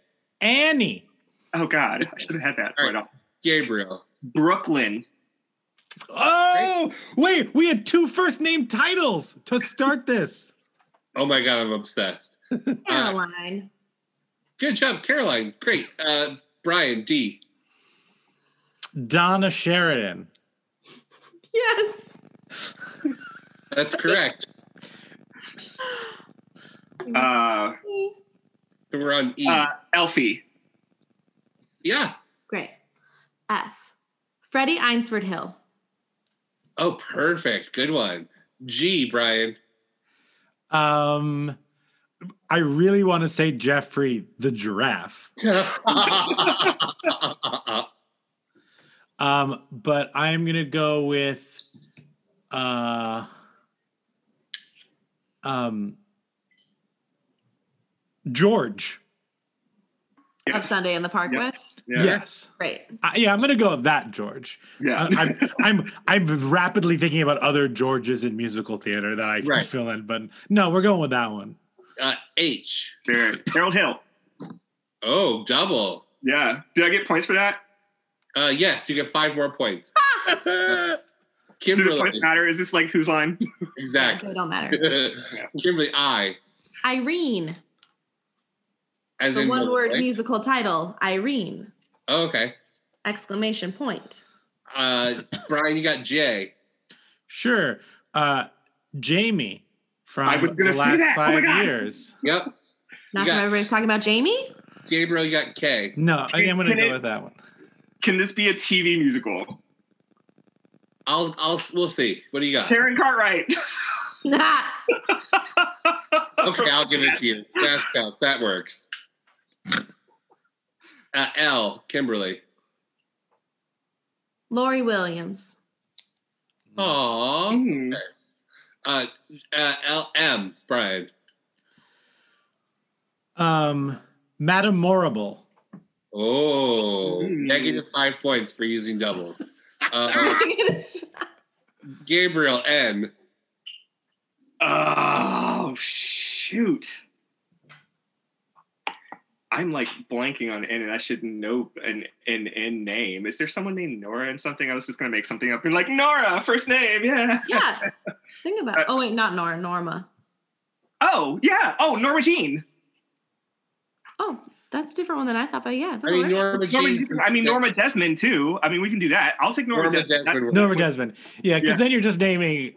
Speaker 4: Annie.
Speaker 7: Oh God, I should have had that
Speaker 5: All
Speaker 7: right
Speaker 5: right.
Speaker 7: off.
Speaker 5: Gabriel.
Speaker 7: Brooklyn.
Speaker 4: Oh, wait, we had two first name titles to start this. [LAUGHS]
Speaker 5: Oh my God, I'm obsessed.
Speaker 6: Caroline.
Speaker 5: Good job, Caroline. Great. Uh, Brian, D.
Speaker 4: Donna Sheridan.
Speaker 6: yes.
Speaker 5: That's correct.
Speaker 7: Uh,
Speaker 5: So we're on E.
Speaker 7: uh, Elfie.
Speaker 5: yeah.
Speaker 6: Great. F. Freddie Eynsford Hill.
Speaker 5: Oh, perfect. Good one. G, Brian.
Speaker 4: Um, I really want to say Jeffrey the giraffe. Um, but I'm gonna go with uh um George.
Speaker 6: of Sunday in the Park with?
Speaker 4: Yes.
Speaker 6: Great.
Speaker 4: Uh, yeah, I'm gonna go with that, George.
Speaker 7: Yeah.
Speaker 4: Uh, I'm, I'm I'm rapidly thinking about other Georges in musical theater that I can
Speaker 5: Right.
Speaker 4: fill in, but no, we're going with that one.
Speaker 5: Uh, H.
Speaker 7: There. [LAUGHS] Harold Hill.
Speaker 5: Oh, double.
Speaker 7: Yeah. Did I get points for that?
Speaker 5: Uh, yes, you get five more points. [LAUGHS]
Speaker 7: Do the
Speaker 5: Kimberly.
Speaker 7: points matter? Is this like whose line? [LAUGHS]
Speaker 5: Exactly.
Speaker 6: They don't matter.
Speaker 5: Kimberly, I.
Speaker 6: Irene.
Speaker 5: As
Speaker 6: the
Speaker 5: in
Speaker 6: one word
Speaker 5: right?
Speaker 6: musical title, Irene.
Speaker 5: Oh, okay.
Speaker 6: Exclamation point.
Speaker 5: Uh, Brian, you got J.
Speaker 4: Sure. Uh, Jamie from
Speaker 7: I was gonna
Speaker 4: the
Speaker 7: say
Speaker 4: last
Speaker 7: that. Oh my
Speaker 4: five
Speaker 7: God.
Speaker 4: years.
Speaker 5: Yep.
Speaker 6: Not
Speaker 5: got-
Speaker 6: from everybody's talking about Jamie?
Speaker 5: Gabriel, you got K.
Speaker 4: No, I I'm gonna go
Speaker 7: it-
Speaker 4: with that one.
Speaker 7: Can this be a TV musical?
Speaker 5: I'll, I'll, we'll see. What do you got?
Speaker 7: Karen Cartwright.
Speaker 6: Nah. [LAUGHS]
Speaker 5: Okay, I'll give it to you. Smash Mouth. That works. Uh, L. Kimberly.
Speaker 6: Laurey Williams.
Speaker 5: Aww.
Speaker 7: Hmm.
Speaker 5: Uh, uh, L. M. Brian.
Speaker 4: Um, Madame Morrible.
Speaker 5: Oh,
Speaker 7: Hmm.
Speaker 5: negative five points for using doubles. [LAUGHS] Uh, Gabriel N.
Speaker 7: Oh shoot. I'm like blanking on N and I should know an an N name. Is there someone named Nora and something? I was just gonna make something up and like Nora, first name, yeah.
Speaker 6: Yeah. [LAUGHS] Think about Oh wait, not Nora, Norma.
Speaker 7: Oh, yeah. Oh, Norma Jean.
Speaker 6: Oh, that's a different one than I thought, but yeah.
Speaker 5: I mean, Norma
Speaker 7: Norma
Speaker 5: Jean.
Speaker 7: Jean- I mean Norma Desmond too. I mean we can do that. I'll take Norma,
Speaker 5: Norma
Speaker 7: Desmond.
Speaker 5: Desmond.
Speaker 7: That-
Speaker 4: Norma Desmond. Yeah, because
Speaker 7: Yeah.
Speaker 4: then you're just naming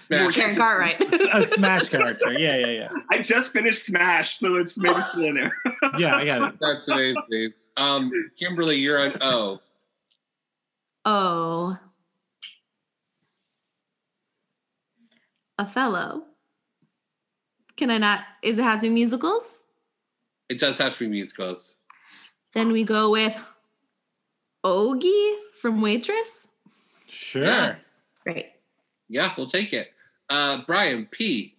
Speaker 5: Smash.
Speaker 6: Karen Cartwright. [LAUGHS]
Speaker 4: a Smash character. Yeah, yeah, yeah. [LAUGHS]
Speaker 7: I just finished Smash, so it's maybe still in there. [LAUGHS]
Speaker 4: Yeah, I got it.
Speaker 5: That's amazing. Um, Kimberly, you're on O.
Speaker 6: oh. Othello. Can I not? Is it has to be musicals?
Speaker 5: It does have to be musicals.
Speaker 6: Then we go with Ogie from Waitress.
Speaker 4: Sure.
Speaker 5: Yeah.
Speaker 6: Great.
Speaker 5: Yeah, we'll take it. Uh, Brian P.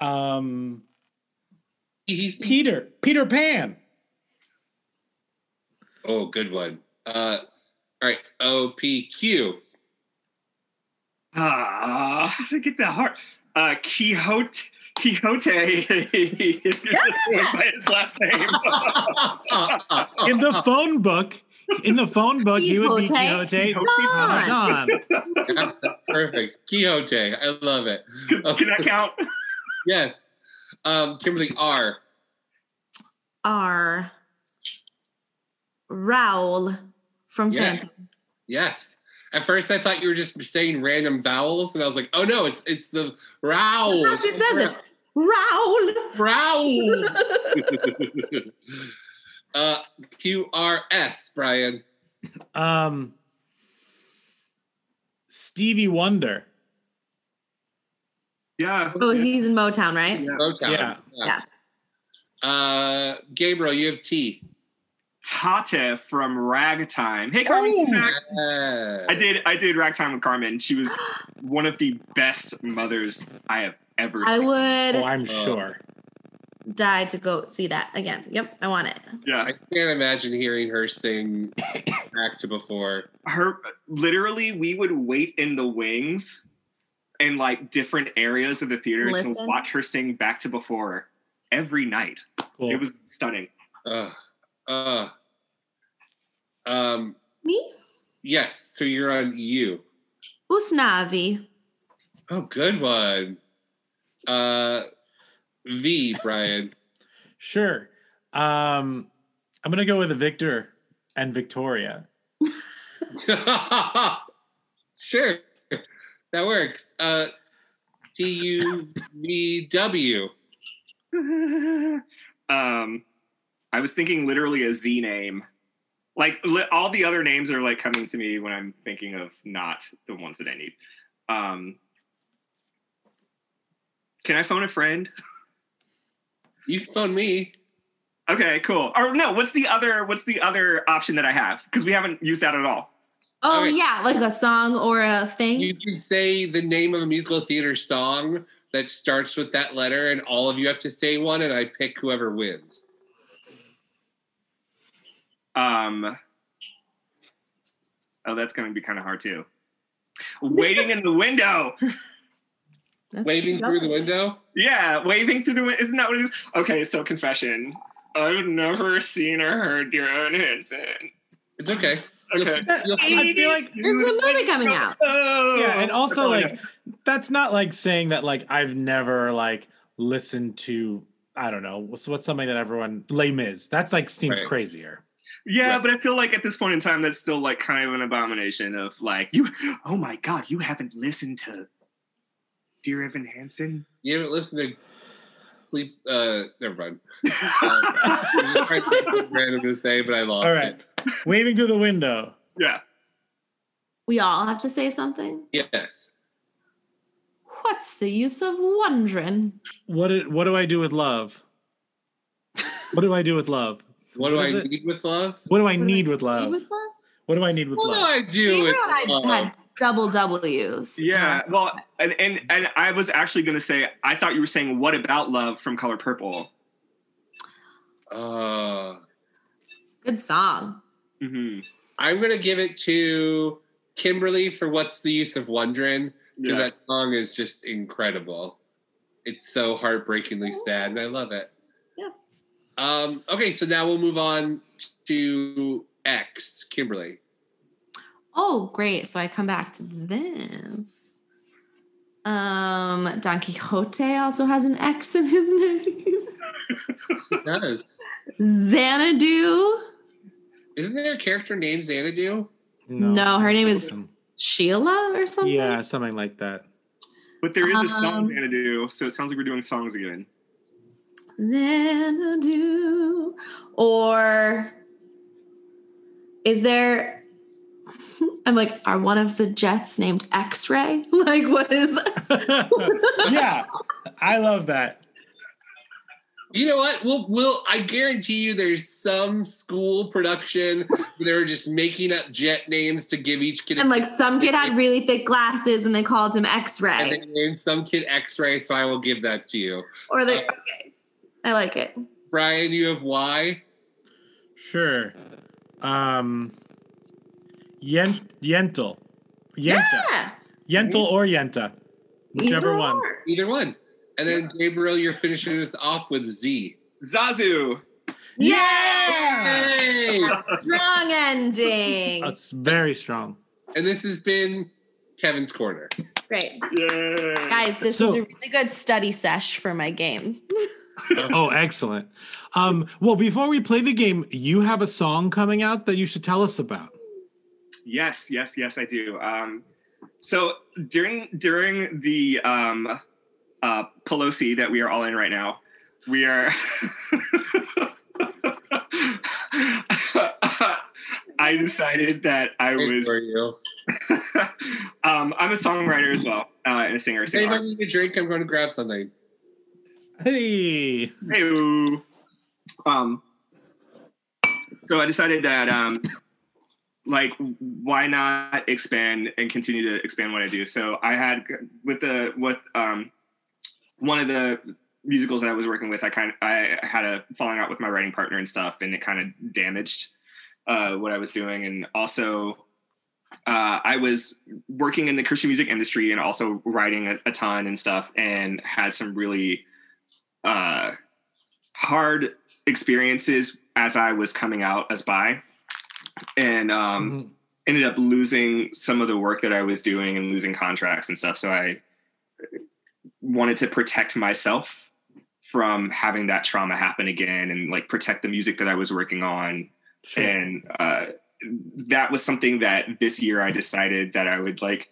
Speaker 4: Um. Peter. Peter Pan.
Speaker 5: Oh, good one. Uh, all right. O P Q.
Speaker 7: Ah, how did I get that hard? Uh, Quixote. Quixote [LAUGHS] was my last name. [LAUGHS]
Speaker 4: In the phone book. In the phone book, he would be
Speaker 6: Quixote?
Speaker 4: Quixote.
Speaker 6: Come
Speaker 4: John. [LAUGHS]
Speaker 5: Yeah, that's perfect. Quixote. I love it.
Speaker 7: Can that count?
Speaker 5: Yes. Um, Kimberly R.
Speaker 6: R. Raoul from
Speaker 5: Yeah.
Speaker 6: Phantom.
Speaker 5: Yes. At first, I thought you were just saying random vowels, and I was like, "Oh no, it's it's the row."
Speaker 6: That's how she says it. Raoul.
Speaker 5: Row. [LAUGHS] [LAUGHS] uh, Q R S. Brian.
Speaker 4: Um, Stevie Wonder.
Speaker 7: Yeah.
Speaker 6: Oh, he's in Motown, right?
Speaker 5: Motown.
Speaker 4: Yeah.
Speaker 6: Yeah.
Speaker 5: Uh, Gabriel, you have T.
Speaker 7: Tateh from Ragtime. Hey, Carman. you back?
Speaker 5: Uh,
Speaker 7: I did. I did Ragtime with Carman. She was one of the best mothers I have ever
Speaker 6: I
Speaker 7: seen.
Speaker 6: would
Speaker 4: Oh, I'm sure.
Speaker 6: die to go see that again. Yep, I want it.
Speaker 7: Yeah,
Speaker 5: I can't imagine hearing her sing back to before.
Speaker 7: her literally. We would wait in the wings, in like different areas of the theater to watch her sing back to before every night.
Speaker 4: Cool.
Speaker 7: It was stunning.
Speaker 5: Uh, uh, um,
Speaker 6: Me?
Speaker 5: yes. So you're on you.
Speaker 6: Usnavi.
Speaker 5: Oh, good one. Uh, V. Brian. [LAUGHS]
Speaker 4: Sure. Um, I'm gonna go with Victor and Victoria. [LAUGHS]
Speaker 5: sure, that works. Uh, T U V W. [LAUGHS]
Speaker 7: um, I was thinking literally a Z name. Like li- all the other names are like coming to me when I'm thinking of not the ones that I need. Um, can I phone a friend?
Speaker 5: You can phone me.
Speaker 7: Okay, cool. Or no, what's the other? What's the other option that I have? Because we haven't used that at all.
Speaker 6: Oh
Speaker 5: Okay.
Speaker 6: yeah, like a song or a thing.
Speaker 5: You can say the name of a musical theater song that starts with that letter, and all of you have to say one, and I pick whoever wins.
Speaker 7: Um, oh, that's going to be kind of hard too. [LAUGHS] Waiting in the window.
Speaker 5: Waving through the window?
Speaker 7: Yeah, waving through the window. Isn't that what it is? Okay, so confession. I've never seen or heard Dear Evan Hansen.
Speaker 5: It's okay.
Speaker 7: Okay.
Speaker 4: I feel like
Speaker 6: There's a movie coming out. [LAUGHS]
Speaker 7: Oh,
Speaker 4: yeah, and also
Speaker 7: that's all
Speaker 4: like that's not like saying that like I've never like listened to I don't know what's what's something that everyone Les Mis. That's like seems
Speaker 7: Right.
Speaker 4: crazier.
Speaker 7: Yeah, but I feel like at this point in time, that's still like kind of an abomination of like you. [LAUGHS] Oh my god, you haven't listened to Dear Evan Hansen?
Speaker 5: You haven't listened to Sleep. Uh, never mind. [LAUGHS] Uh, I was trying to random to say, but I lost
Speaker 4: All right, waving through the window.
Speaker 7: Yeah.
Speaker 6: We all have to say something.
Speaker 5: Yes.
Speaker 6: What's the use of wondering?
Speaker 4: What did, what do I do with love? What do I do with love?
Speaker 5: What do I
Speaker 4: it?
Speaker 5: need with love?
Speaker 4: What do I need with love?
Speaker 6: With love?
Speaker 4: What do I need with
Speaker 5: What do
Speaker 4: love?
Speaker 5: I do
Speaker 6: Gabriel
Speaker 5: with
Speaker 6: and I
Speaker 5: love?
Speaker 6: had double W's.
Speaker 7: Yeah. Well, and, and and I was actually going to say I thought you were saying "What about love" from Color Purple.
Speaker 5: Uh,
Speaker 6: Good song.
Speaker 7: Mm-hmm.
Speaker 5: I'm gonna give it to Kimberly for "What's the Use of Wondering" because
Speaker 7: Yeah.
Speaker 5: that song is just incredible. It's so heartbreakingly sad, and I love it.
Speaker 6: Yeah.
Speaker 5: Um. Okay, so now we'll move on to X, Kimberly.
Speaker 6: Oh, great. So I come back to this. Um, Don Quixote also has an X in his name.
Speaker 5: It does.
Speaker 6: Xanadu.
Speaker 5: Isn't there a character named Xanadu?
Speaker 6: No, her name is Sheila or something.
Speaker 4: Yeah, something like that.
Speaker 7: But there is a song
Speaker 6: Um,
Speaker 7: Xanadu, so it sounds like we're doing songs again.
Speaker 6: Xanadu. Or is there I'm like, are one of the jets named X-ray? [LAUGHS] Like what is that? [LAUGHS]
Speaker 4: yeah, I love that.
Speaker 5: You know what? We'll we'll I guarantee you there's some school production where they were just making up jet names to give each kid
Speaker 6: and like some kid had really thick glasses and they called him X-ray.
Speaker 5: they named some kid X-ray, so I will give that to you.
Speaker 6: Or they uh, okay. I like it.
Speaker 5: Brian, you have Y.
Speaker 4: Sure. Um, Yen, Yentl. Yenta. Yentl or Yenta. Whichever
Speaker 6: Either
Speaker 4: one.
Speaker 6: or.
Speaker 5: Either one. And then Gabriel, you're finishing us off with Z.
Speaker 7: Zazu.
Speaker 6: Yeah.
Speaker 5: Hey!
Speaker 6: Strong ending.
Speaker 4: That's very strong.
Speaker 5: And this has been Kevin's Corner.
Speaker 6: Great.
Speaker 7: Yeah.
Speaker 6: Guys, this
Speaker 4: So-
Speaker 6: is a really good study sesh for my game. [LAUGHS] [LAUGHS]
Speaker 4: oh, excellent. Um, well, before we play the game, you have a song coming out that you should tell us about.
Speaker 7: Yes, yes, yes, I do. Um, so during during the um, uh, Pelosi that we are all in right now, we are. [LAUGHS] I decided that I
Speaker 5: Good
Speaker 7: was.
Speaker 5: for you. [LAUGHS]
Speaker 7: um, I'm a songwriter as well, uh, and a singer.
Speaker 5: Say if I need a drink, I'm going to grab something.
Speaker 4: Hey.
Speaker 7: Hey, um, so I decided that um, like why not expand and continue to expand what I do. So I had with the what um, one of the musicals that I was working with, I kind of I had a falling out with my writing partner and stuff, and it kind of damaged uh, what I was doing, and also. Uh, I was working in the Christian music industry and also writing a, a ton and stuff, and had some really uh, hard experiences as I was coming out as bi, and um, ended up losing some of the work that I was doing and losing contracts and stuff. So I wanted to protect myself from having that trauma happen again and like protect the music that I was working on. And uh, that was something that this year I decided that I would like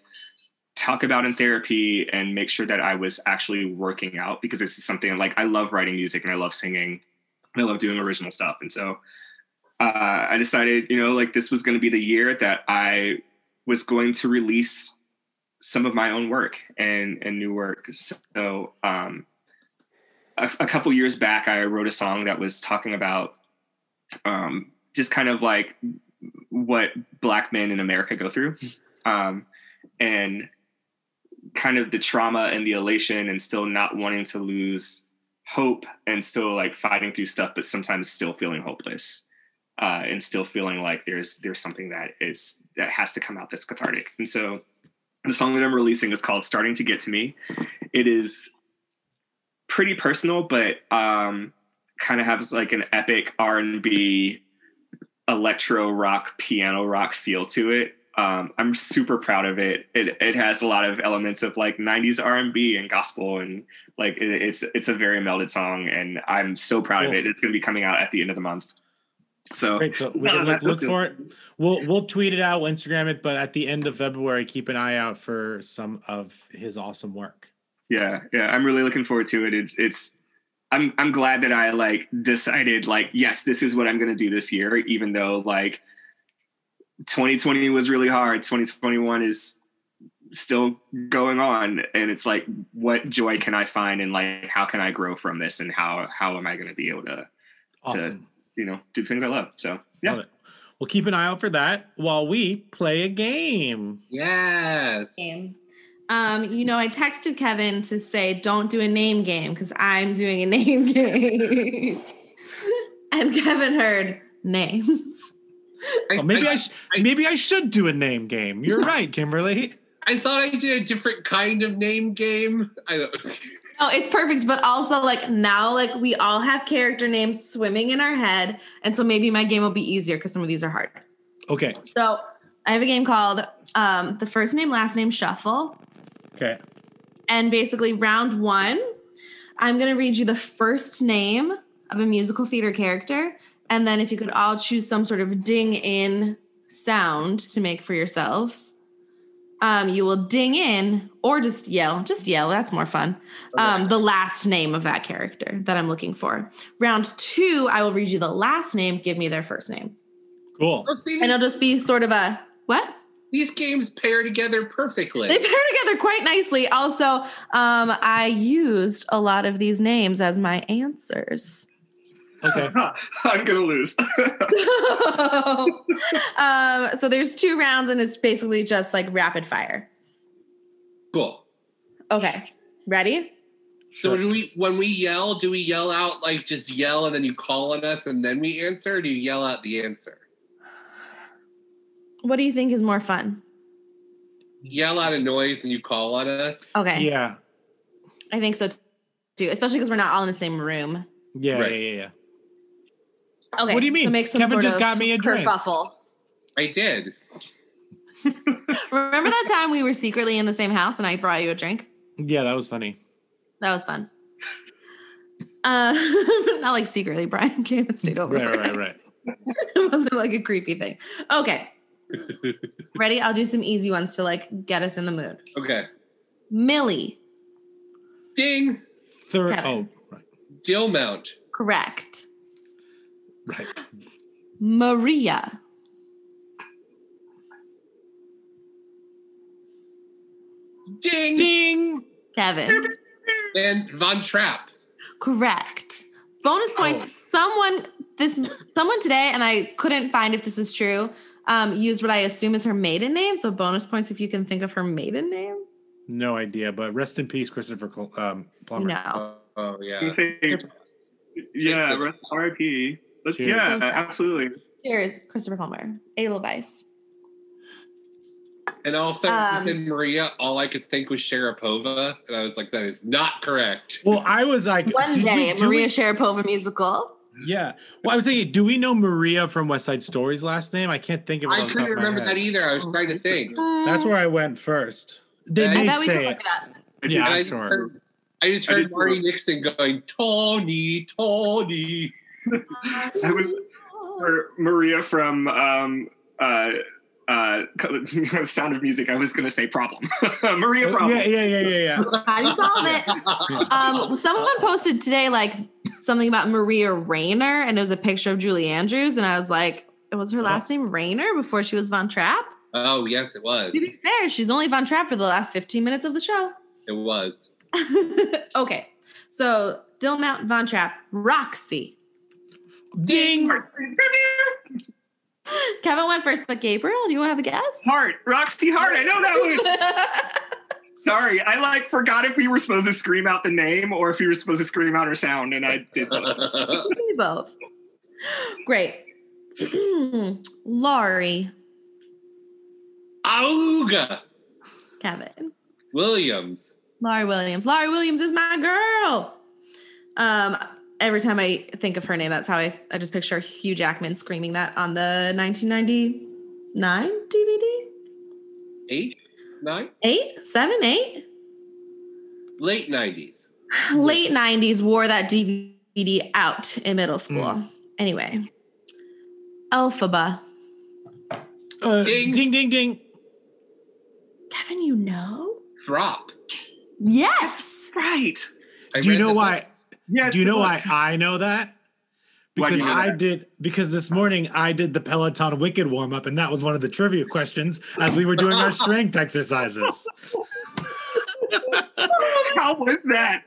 Speaker 7: talk about in therapy and make sure that I was actually working out because this is something like I love writing music and I love singing and I love doing original stuff. And so uh, I decided, you know, like this was going to be the year that I was going to release some of my own work and and new work. So um, a, a couple years back, I wrote a song that was talking about um, just kind of like what black men in America go through. Um, and kind of the trauma and the elation and still not wanting to lose hope and still like fighting through stuff but sometimes still feeling hopeless uh, and still feeling like there's there's something that is that has to come out that's cathartic. And so the song that I'm releasing is called "Starting to Get to Me." It is pretty personal, but um, kind of has like an epic R and B, electro rock, piano rock feel to it. Um, I'm super proud of it. It it has a lot of elements of like '90s R&B and gospel, and like it, it's it's a very melded song, and I'm so proud of it. It's going to be coming out at the end of the month. So,
Speaker 4: Great. So we
Speaker 7: uh,
Speaker 4: can look, look
Speaker 7: good.
Speaker 4: for it. We'll we'll tweet it out, we'll Instagram it, but at the end of February, keep an eye out for some of his awesome work.
Speaker 7: Yeah, yeah, I'm really looking forward to it. It's it's I'm I'm glad that I like decided like yes, this is what I'm going to do this year even though like 2020 was really hard. 2021 is still going on and it's like what joy can I find and like how can I grow from this and how how am I going to be able to to you know, do things I love. So, yeah.
Speaker 4: Love it. We'll keep an eye out for that while we play a game.
Speaker 5: Yes.
Speaker 6: Game. Um, you know, I texted Kevin to say don't do a name game because I'm doing a [LAUGHS] name game. [LAUGHS] and Kevin heard names.
Speaker 4: Oh, maybe I, sh- maybe I should do a name game. You're right, Kimberly.
Speaker 5: I thought I did a different kind of name game. I don't. [LAUGHS]
Speaker 6: No, it's perfect, but also like now, like we all have character names swimming in our head, and so maybe my game will be easier because some of these are hard.
Speaker 4: Okay.
Speaker 6: So I have a game called um, the first name, last name shuffle,
Speaker 4: Okay.
Speaker 6: and basically round one, I'm gonna read you the first name of a musical theater character, and then if you could all choose some sort of ding in sound to make for yourselves. Um, you will ding in or just yell, just yell. That's more fun. Um, the last name of that character that I'm looking for. Round two, I will read you the last name. Give me their first name,
Speaker 4: Cool.
Speaker 6: and it'll just be sort of a what?
Speaker 5: These games pair together perfectly.
Speaker 6: They pair together quite nicely. Also, um, I used a lot of these names as my answers.
Speaker 4: Okay. [LAUGHS]
Speaker 7: I'm going to lose. [LAUGHS] [LAUGHS]
Speaker 6: um, so there's two rounds, and it's basically just like rapid fire.
Speaker 5: Cool.
Speaker 6: Okay, ready?
Speaker 5: So do we when we yell, do we yell out like just yell and then you call on us and then we answer, or do you yell out the answer?
Speaker 6: What do you think is more fun?
Speaker 5: Yell out a noise and you call on us?
Speaker 6: Okay.
Speaker 4: Yeah.
Speaker 6: I think so too, especially because we're not all in the same room.
Speaker 4: Yeah.
Speaker 5: Right.
Speaker 4: Yeah. Yeah. yeah.
Speaker 6: Okay.
Speaker 4: What do you mean?
Speaker 6: So make some
Speaker 4: Kevin
Speaker 6: sort
Speaker 4: just
Speaker 6: of
Speaker 4: got me a drink.
Speaker 6: kerfuffle.
Speaker 5: I did.
Speaker 6: Remember that time we were secretly in the same house and I brought you a drink?
Speaker 4: Yeah, that was funny.
Speaker 6: That was fun. Uh, [LAUGHS] not like secretly. Brian came and stayed over.
Speaker 4: Right,
Speaker 6: for
Speaker 4: right,
Speaker 6: it.
Speaker 4: right. [LAUGHS]
Speaker 6: it wasn't like a creepy thing. Okay. [LAUGHS] Ready? I'll do some easy ones to like get us in the mood.
Speaker 5: Okay.
Speaker 6: Millie.
Speaker 5: Ding.
Speaker 4: Third.
Speaker 6: Kevin.
Speaker 4: Oh, right.
Speaker 5: Dillmount.
Speaker 6: Correct.
Speaker 4: Right.
Speaker 6: Maria.
Speaker 5: Ding.
Speaker 4: Ding.
Speaker 6: Kevin.
Speaker 5: And Von Trapp.
Speaker 6: Correct. Bonus points.
Speaker 4: Oh.
Speaker 6: Someone this someone today, and I couldn't find if this was true. Um, used what I assume is her maiden name. So bonus points if you can think of her maiden name.
Speaker 4: No idea, but rest in peace, Christopher um, Plummer.
Speaker 6: No.
Speaker 5: Oh, oh, yeah.
Speaker 7: Say- yeah, rest RIP. Let's,
Speaker 4: Cheers.
Speaker 7: yeah,
Speaker 6: So
Speaker 7: absolutely.
Speaker 6: Cheers, Christopher Plummer. Edelweiss.
Speaker 5: And also
Speaker 6: Um,
Speaker 5: within Maria, all I could think was Sharapova, and I was like, that is not correct.
Speaker 4: Well, I was like,
Speaker 6: One day,
Speaker 4: we-
Speaker 6: Maria
Speaker 4: we-
Speaker 6: Sharapova musical.
Speaker 4: Yeah. Well, I was thinking, do we know Maria from West Side Story's last name? I can't think of it.
Speaker 5: I couldn't remember that either. I was trying to think.
Speaker 4: That's where I went first. They
Speaker 5: I
Speaker 4: may
Speaker 6: bet we can
Speaker 4: say
Speaker 6: look
Speaker 4: it.
Speaker 6: it up.
Speaker 4: Yeah,
Speaker 5: I
Speaker 4: I'm
Speaker 5: just
Speaker 4: sure.
Speaker 5: heard, I just heard
Speaker 7: did too.
Speaker 5: Marni Nixon going, Tony, Tony.
Speaker 7: I was for Maria from um, uh, uh, [LAUGHS] Sound of Music. I was going to say problem. [LAUGHS] Maria problem.
Speaker 4: Yeah, yeah, yeah, yeah, yeah.
Speaker 6: How do you solve it? Um, someone posted today like something about Maria Rainer, and it was a picture of Julie Andrews, and I was like, was her last name Rainer before she was Von Trapp?
Speaker 5: Oh, yes, it was.
Speaker 6: To be fair, she's only Von Trapp for the last 15 minutes of the show.
Speaker 5: It was. [LAUGHS]
Speaker 6: okay, so Dillmount Von Trapp, Roxy.
Speaker 4: Ding.
Speaker 6: Kevin went first, but Gabriel, do you want to have a guess?
Speaker 7: Hart, Roxy Hart. I know that one. [LAUGHS] Sorry, I like forgot if we were supposed to scream out the name or if we were supposed to scream out her sound, and I did. both.
Speaker 6: You can do both. Great. [CLEARS THROAT] Laurey.
Speaker 5: Auga
Speaker 6: Kevin.
Speaker 5: Williams.
Speaker 6: Laurey Williams. Laurey Williams is my girl. Um, every time I think of her name, that's how I, I just picture Hugh Jackman screaming that on the 1999 DVD.
Speaker 5: Eight, nine,
Speaker 6: Eight, seven, eight.
Speaker 5: late nineties.
Speaker 6: Late 90s wore that DVD out in middle school. Anyway, Elphaba.
Speaker 4: Uh, ding. ding, ding, ding.
Speaker 6: Kevin, you know?
Speaker 5: Thropp.
Speaker 6: Yes.
Speaker 7: Right.
Speaker 5: I
Speaker 4: Do you know why?
Speaker 5: book.
Speaker 7: Yes,
Speaker 4: Do you know why. I know that? Because
Speaker 7: you know
Speaker 4: I
Speaker 7: that?
Speaker 4: did because this morning I did the Peloton Wicked warm up, and that was one of the trivia questions as we were doing our [LAUGHS] strength exercises. [LAUGHS]
Speaker 7: How was that?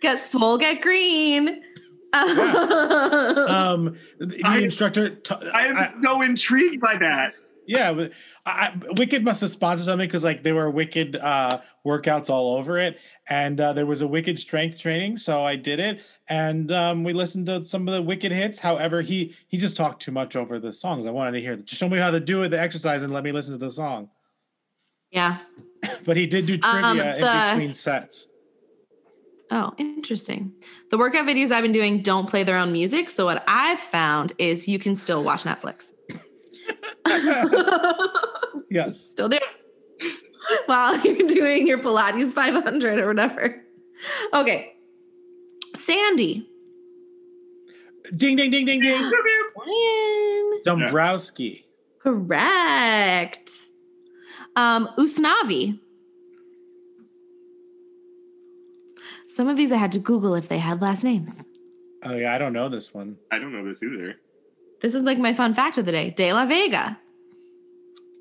Speaker 6: Get swole, get green. [LAUGHS]
Speaker 4: Um, the, the
Speaker 7: I-
Speaker 4: instructor. T-
Speaker 7: I am so intrigued by that.
Speaker 4: Yeah, but I, Wicked must have sponsored something because like there were Wicked uh, workouts all over it, and uh, there was a Wicked strength training, so I did it, and um, we listened to some of the Wicked hits. However, he he just talked too much over the songs. I wanted to hear. Just show me how to do it, the exercise, and let me listen to the song.
Speaker 6: yeah. [LAUGHS]
Speaker 4: But he did do trivia
Speaker 6: Um,
Speaker 4: in between sets.
Speaker 6: Oh, interesting. The workout videos I've been doing don't play their own music. So what I've found is you can still watch Netflix. [LAUGHS]
Speaker 4: Yes.
Speaker 6: Still do it while [LAUGHS] you're doing your Pilates 500 or whatever. Okay. Sandy.
Speaker 4: Ding ding ding ding ding.
Speaker 6: Brian.
Speaker 4: Dumbrowski.
Speaker 6: Correct. Um, Usnavi. Some of these I had to Google if they had last names.
Speaker 4: Oh yeah, I don't know this one.
Speaker 7: I don't know this either.
Speaker 6: This is like my fun fact of the day. De La Vega,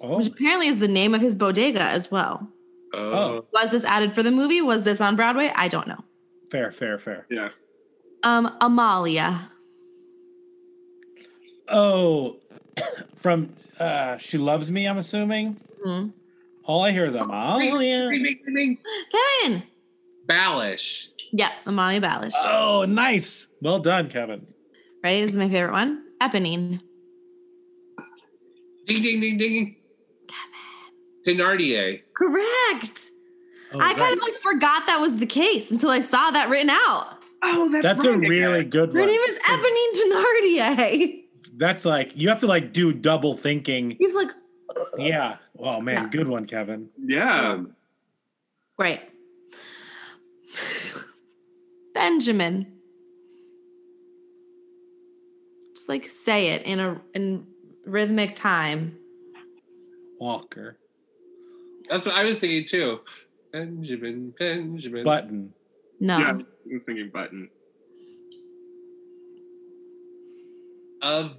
Speaker 4: Oh,
Speaker 6: which apparently is the name of his bodega as well.
Speaker 5: Oh.
Speaker 6: Was this added for the movie? Was this on Broadway? I don't know.
Speaker 4: fair, fair, fair.
Speaker 7: Yeah.
Speaker 6: Um, Amalia.
Speaker 4: Oh, [COUGHS] from uh, she loves me. I'm assuming.
Speaker 6: Mhm.
Speaker 4: All I hear is Amalia.
Speaker 6: Kevin.
Speaker 5: Balash.
Speaker 6: Yeah, Amalia Balash.
Speaker 4: Oh, nice. Well done, Kevin.
Speaker 6: Ready? This is my favorite one. Eponine.
Speaker 5: Ding ding ding ding. Kevin. Thenardier.
Speaker 6: Correct.
Speaker 4: Oh,
Speaker 6: I kind of like forgot that was the case until I saw that written out.
Speaker 7: Oh, that's,
Speaker 4: That's a
Speaker 7: right, I
Speaker 4: really
Speaker 7: guess.
Speaker 4: good one.
Speaker 6: Her name is Eponine Thenardier.
Speaker 4: That's like you have to like do double thinking.
Speaker 6: He was like,
Speaker 4: Yeah. Oh man,
Speaker 6: Yeah.
Speaker 4: good one, Kevin.
Speaker 7: Yeah.
Speaker 6: Great. [LAUGHS] Benjamin. Just like say it in a in rhythmic time.
Speaker 4: Walker.
Speaker 5: That's what I was thinking too. Benjamin, Benjamin.
Speaker 4: Button.
Speaker 6: No.
Speaker 7: Yeah. I was thinking button.
Speaker 5: of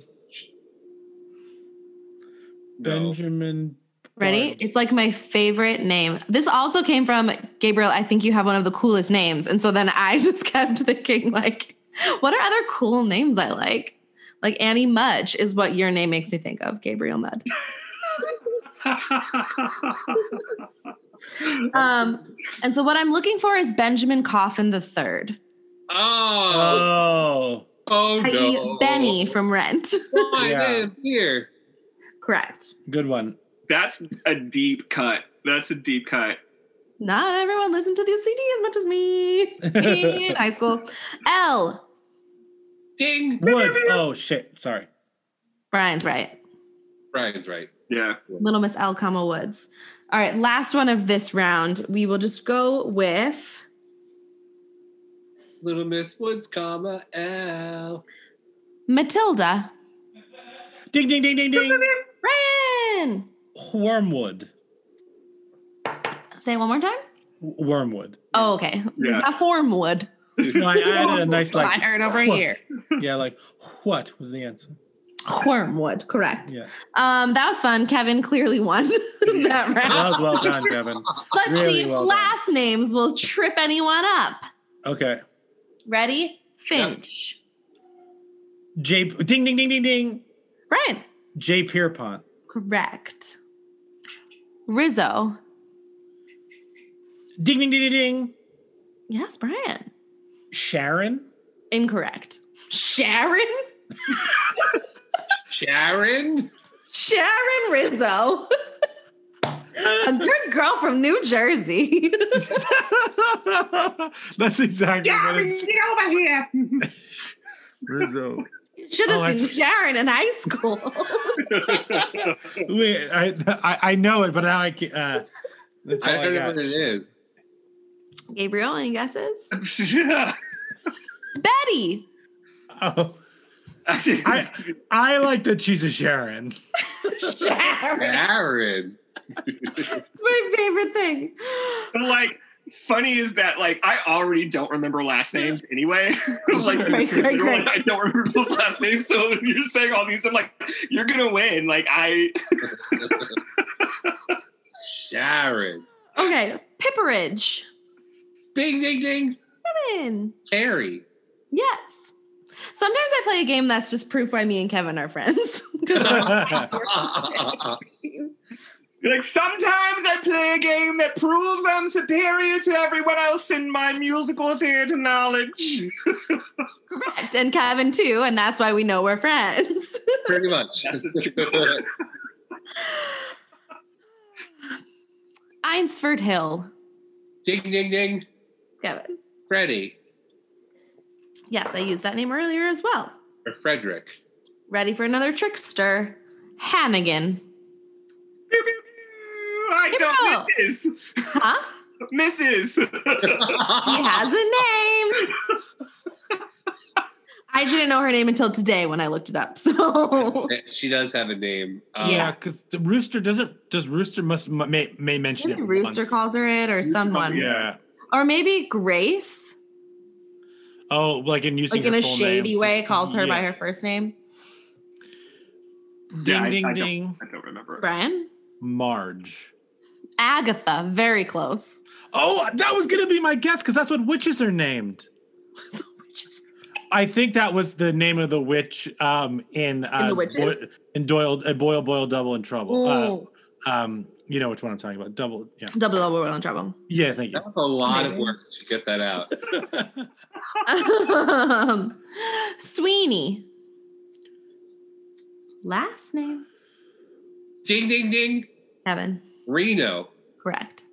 Speaker 5: No.
Speaker 4: Benjamin.
Speaker 6: Ready? It's like my favorite name. This also came from Gabriel. I think you have one of the coolest names. And so then I [LAUGHS] just kept thinking, like, what are other cool names I like? Like Annie Mudge is what your name makes me think of, Gabriel Mudd. Um, and so what I'm looking for is Benjamin Coffin the third,
Speaker 5: Oh,
Speaker 4: Oh.
Speaker 5: oh no.
Speaker 6: Benny from Rent.
Speaker 5: Oh,
Speaker 4: Yeah.
Speaker 5: I live here.
Speaker 6: Correct.
Speaker 4: Good one.
Speaker 7: That's a deep cut. That's a deep cut.
Speaker 6: Not everyone listened to the CD as much as me [LAUGHS] in high school. L.
Speaker 5: Ding.
Speaker 4: Wood. Oh shit. Sorry.
Speaker 6: Brian's right.
Speaker 5: Brian's right.
Speaker 7: Yeah.
Speaker 6: Little Miss L, comma Woods. All right, last one of this round. We will just go with
Speaker 5: Little Miss Woods, comma L.
Speaker 6: Matilda.
Speaker 4: Ding ding ding ding ding.
Speaker 6: Brian.
Speaker 4: Wormwood.
Speaker 6: Say it one more time.
Speaker 4: Wormwood.
Speaker 6: Oh, okay.
Speaker 7: Yeah.
Speaker 6: It's not Hornwood.
Speaker 4: No, I added a nice like.
Speaker 6: I heard over
Speaker 4: what?
Speaker 6: here.
Speaker 4: Yeah, like what was the answer?
Speaker 6: Wormwood, correct.
Speaker 4: Yeah.
Speaker 6: Um, that was fun. Kevin clearly won [LAUGHS] that round.
Speaker 4: That was well done, Kevin.
Speaker 6: Let's
Speaker 4: really
Speaker 6: see if
Speaker 4: well done.
Speaker 6: last names will trip anyone up.
Speaker 4: Okay.
Speaker 6: Ready? Finch.
Speaker 4: J. Ding ding ding ding ding.
Speaker 6: Brian.
Speaker 4: J. Pierrepont.
Speaker 6: Correct. Rizzo.
Speaker 4: Ding ding ding ding ding.
Speaker 6: Yes, Brian.
Speaker 4: Sharon.
Speaker 6: Incorrect. Sharon?
Speaker 5: Sharon?
Speaker 6: Sharon Rizzo. A good girl from New Jersey. [LAUGHS]
Speaker 4: That's exactly what
Speaker 6: Sharon,
Speaker 4: it's.
Speaker 6: get over here.
Speaker 4: Rizzo.
Speaker 6: Should have
Speaker 4: Oh, I-
Speaker 6: seen Sharon in high school. [LAUGHS]
Speaker 4: Wait, I, I I know it, but now I can't. Uh, that's all
Speaker 5: I
Speaker 4: I,
Speaker 5: don't know what it is.
Speaker 6: Gabriel, any guesses? [LAUGHS] Betty.
Speaker 4: Oh. I I like that she's a Sharon.
Speaker 6: Sharon.
Speaker 5: Sharon.
Speaker 6: It's my favorite thing.
Speaker 7: But like, funny is that like I already don't remember last names anyway. [LAUGHS] like,
Speaker 6: Great, great, great.
Speaker 7: I don't remember those last names. So you're saying all these, I'm like, you're gonna win. Like I, [LAUGHS]
Speaker 5: Sharon.
Speaker 6: Okay, Pipperidge.
Speaker 5: Bing, ding, ding.
Speaker 6: Come in.
Speaker 5: Carrie.
Speaker 6: Yes. Sometimes I play a game that's just proof why me and Kevin are friends. [LAUGHS]
Speaker 7: You're like sometimes I play a game that proves I'm superior to everyone else in my musical theater knowledge.
Speaker 6: Correct. And Kevin too, and that's why we know we're friends. [LAUGHS]
Speaker 5: Pretty much. [LAUGHS]
Speaker 6: Eynsford Hill.
Speaker 5: ding, ding, ding.
Speaker 6: Kevin.
Speaker 5: Freddie.
Speaker 6: Yes, I used that name earlier as well.
Speaker 5: Or Frederick.
Speaker 6: Ready for another trickster. Hannigan.
Speaker 7: I don't Mrs.
Speaker 6: Huh? [LAUGHS]
Speaker 7: Mrs.
Speaker 6: He has a name. I didn't know her name until today when I looked it up. [LAUGHS] So
Speaker 5: She does have a name. Um,
Speaker 4: yeah, because the rooster doesn't. Does rooster must may may mention
Speaker 6: maybe
Speaker 4: it?
Speaker 6: Rooster
Speaker 4: once.
Speaker 6: calls her it or someone.
Speaker 4: Yeah.
Speaker 6: Or maybe Grace,
Speaker 4: Oh, like in using
Speaker 6: like in
Speaker 4: her
Speaker 6: a
Speaker 4: full
Speaker 6: shady
Speaker 4: name.
Speaker 6: way, calls her by her first name.
Speaker 4: Ding
Speaker 7: Yeah, I-
Speaker 4: ding
Speaker 7: don't-
Speaker 4: ding.
Speaker 7: I don't remember.
Speaker 6: Brian?
Speaker 4: Marge.
Speaker 6: Agatha, very close.
Speaker 4: Oh, that was gonna be my guess because that's what witches are named. [LAUGHS] I think that was the name of the witch um, in uh,
Speaker 6: In The Witches?
Speaker 4: Boy- in Doyle, uh, Boyle, Boyle, Double in Trouble.
Speaker 6: Oh.
Speaker 4: Uh, um, you know which one I'm talking about. Double, yeah,
Speaker 6: Double double we're in trouble.
Speaker 4: yeah. Thank you.
Speaker 5: That was a lot of work to get that out.
Speaker 6: um, [LAUGHS] Sweeney. Last name?
Speaker 5: ding, ding, ding.
Speaker 6: Kevin.
Speaker 5: Reno.
Speaker 6: Correct.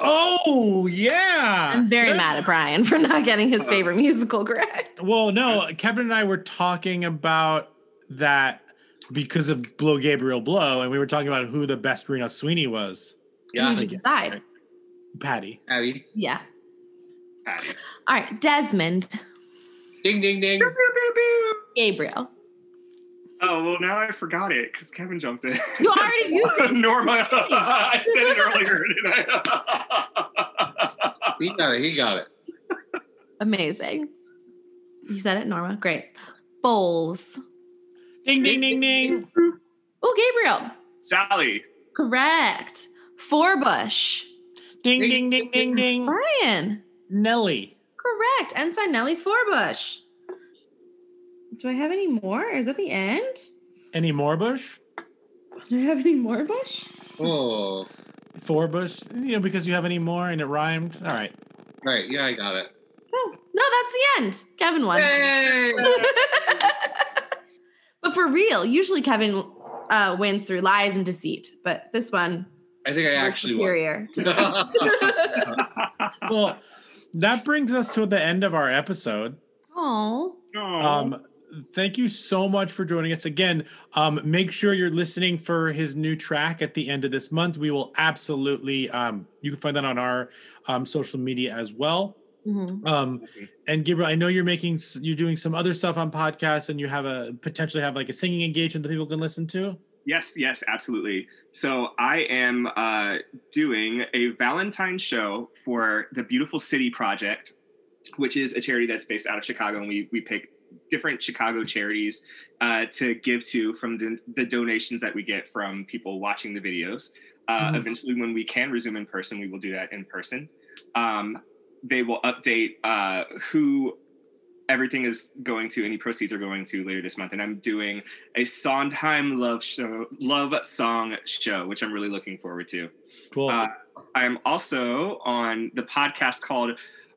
Speaker 4: Oh yeah.
Speaker 6: I'm very mad at Brian for not getting his favorite musical correct.
Speaker 4: Well, no, Kevin and I were talking about that because of Blow Gabriel Blow, and we were talking about who the best Reno Sweeney was.
Speaker 5: Yeah.
Speaker 6: You should decide.
Speaker 4: Patti.
Speaker 5: Abby.
Speaker 6: Yeah.
Speaker 7: Patti.
Speaker 6: All right, Desmond.
Speaker 5: Ding, ding, ding.
Speaker 6: Gabriel.
Speaker 7: Oh well, now I forgot it because Kevin jumped in.
Speaker 6: You already [LAUGHS] used it.
Speaker 7: Norma. [LAUGHS] I said it earlier, didn't I?
Speaker 5: He got it. He got it.
Speaker 6: Amazing. You said it, Norma. Great. Bowles.
Speaker 4: Ding ding ding ding.
Speaker 6: Oh, Gabriel.
Speaker 7: Sally.
Speaker 6: Correct. Forbush.
Speaker 4: Ding ding ding ding ding.
Speaker 6: Brian.
Speaker 4: Nellie.
Speaker 6: Correct. Ensign Nellie Forbush. Do I have any more? Is that the end?
Speaker 4: Any more Bush?
Speaker 6: Do I have any more Bush?
Speaker 5: Oh.
Speaker 4: Four Bush? You know, because you have any more and it rhymed. All right.
Speaker 5: Right. Yeah, I got it.
Speaker 6: Oh, no, that's the end. Kevin won.
Speaker 5: Yay! [LAUGHS]
Speaker 6: But for real, usually Kevin uh, wins through lies and deceit. But this one,
Speaker 5: I think I actually
Speaker 6: superior to. [LAUGHS]
Speaker 4: Well, that brings us to the end of our episode.
Speaker 6: Oh.
Speaker 4: Um, thank you so much for joining us again. Um, make sure you're listening for his new track at the end of this month. We will absolutely. Um, you can find that on our um, social media as well.
Speaker 6: Mhm.
Speaker 4: Um, and Gabriel, I know you're making you're doing some other stuff on podcasts, and you have a potentially have like a singing engagement that people can listen to.
Speaker 7: Yes, yes, absolutely. So I am uh, doing a Valentine's show for the Beautiful City Project, which is a charity that's based out of Chicago, and we we pick different Chicago charities uh, to give to from the, the donations that we get from people watching the videos. Uh,
Speaker 10: Mhm.
Speaker 7: Eventually, when we can resume in person, we will do that in person. Um, they will update uh, who everything is going to any proceeds are going to later this month and i'm doing a sondheim love show love song show which i'm really looking forward to
Speaker 4: cool
Speaker 7: uh, i'm also on the podcast called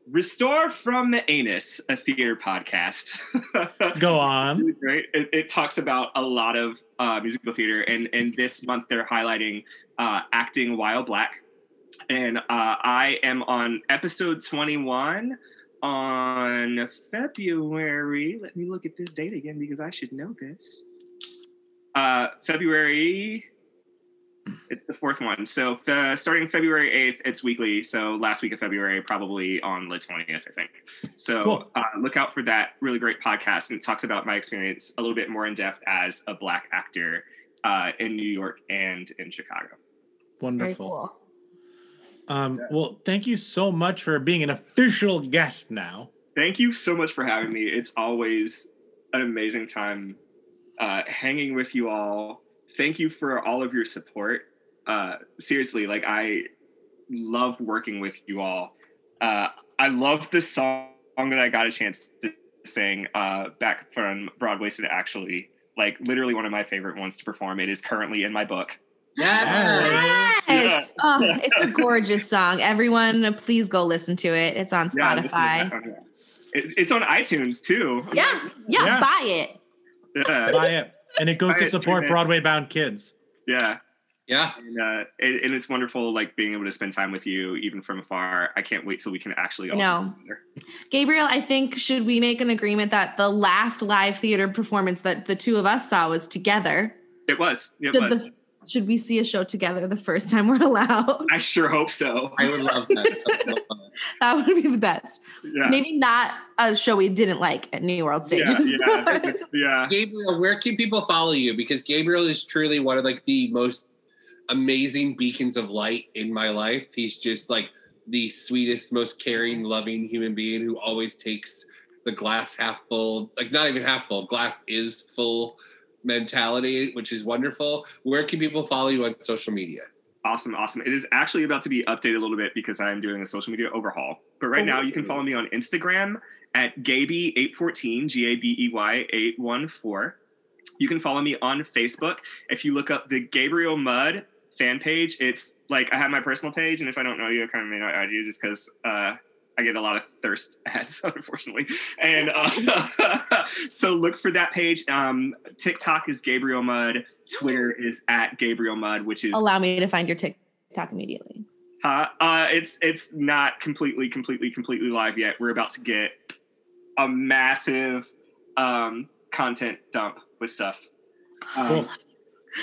Speaker 7: Restore from the Anus, a theater podcast. [LAUGHS]
Speaker 4: Go on.
Speaker 7: Right. It, it talks about a lot of uh, musical theater, and and this month they're highlighting uh, acting while black. And uh, I am on episode 21 on February. Let me look at this date again because I should know this. Uh, February. It's the fourth one. So uh, starting February 8th, it's weekly. So last week of February, probably on the 20th, I think. So
Speaker 4: Cool.
Speaker 7: uh, look out for that really great podcast. And it talks about my experience a little bit more in depth as a Black actor uh, in New York and in Chicago.
Speaker 4: Wonderful. Um, well, thank you so much for being an official guest now.
Speaker 7: Thank you so much for having me. It's always an amazing time uh, hanging with you all. Thank you for all of your support. Uh, seriously, like I love working with you all. Uh, I love the song that I got a chance to sing uh, back from Broadway to actually like literally one of my favorite ones to perform. It is currently in my book.
Speaker 6: Yes.
Speaker 7: Yeah. [LAUGHS]
Speaker 6: Oh, it's a [LAUGHS] gorgeous song. Everyone, please go listen to it. It's on
Speaker 7: Yeah,
Speaker 6: Spotify.
Speaker 7: It- It's on iTunes too.
Speaker 6: Yeah, yeah,
Speaker 4: Yeah.
Speaker 6: buy it.
Speaker 7: Yeah.
Speaker 4: Buy it. And it goes
Speaker 7: Buy
Speaker 4: to support. Broadway bound kids.
Speaker 7: Yeah.
Speaker 5: Yeah.
Speaker 7: And, uh, it, and it's wonderful, like being able to spend time with you, even from afar. I can't wait till we can actually all
Speaker 6: No. Gabriel, I think should we make an agreement that the last live theater performance that the two of us saw was together?
Speaker 7: It was. It
Speaker 6: Should,
Speaker 7: was.
Speaker 6: the- should we see a show together the first time we're allowed?
Speaker 7: I sure hope so.
Speaker 5: I would love that.
Speaker 6: That would be [LAUGHS] the best.
Speaker 7: Yeah.
Speaker 6: Maybe not a show we didn't like at New World Stages.
Speaker 7: yeah, [LAUGHS] yeah.
Speaker 5: Gabriel, where can people follow you? Because Gabriel is truly one of like the most amazing beacons of light in my life. He's just like the sweetest, most caring, loving human being who always takes the glass half full, like not even half full, glass is full mentality, which is wonderful. Where can people follow you on social media?
Speaker 7: Awesome, awesome. It is actually about to be updated a little bit because I am doing a social media overhaul. But right now, you can follow me on Instagram at Gabey814, G A B E Y 814. You can follow me on Facebook. If you look up the Gabriel Mudd fan page, it's like I have my personal page. And if I don't know you, I kind of may not add you just because uh, I get a lot of thirst [LAUGHS] ads, unfortunately. And uh, [LAUGHS] so look for that page. Um, TikTok is Gabriel Mudd. Twitter is at Gabriel Mudd, which is
Speaker 6: Allow me to find your TikTok immediately.
Speaker 7: uh, uh, it's it's not completely, completely, completely live yet. We're about to get a massive um, content dump with stuff. Um,
Speaker 4: Cool.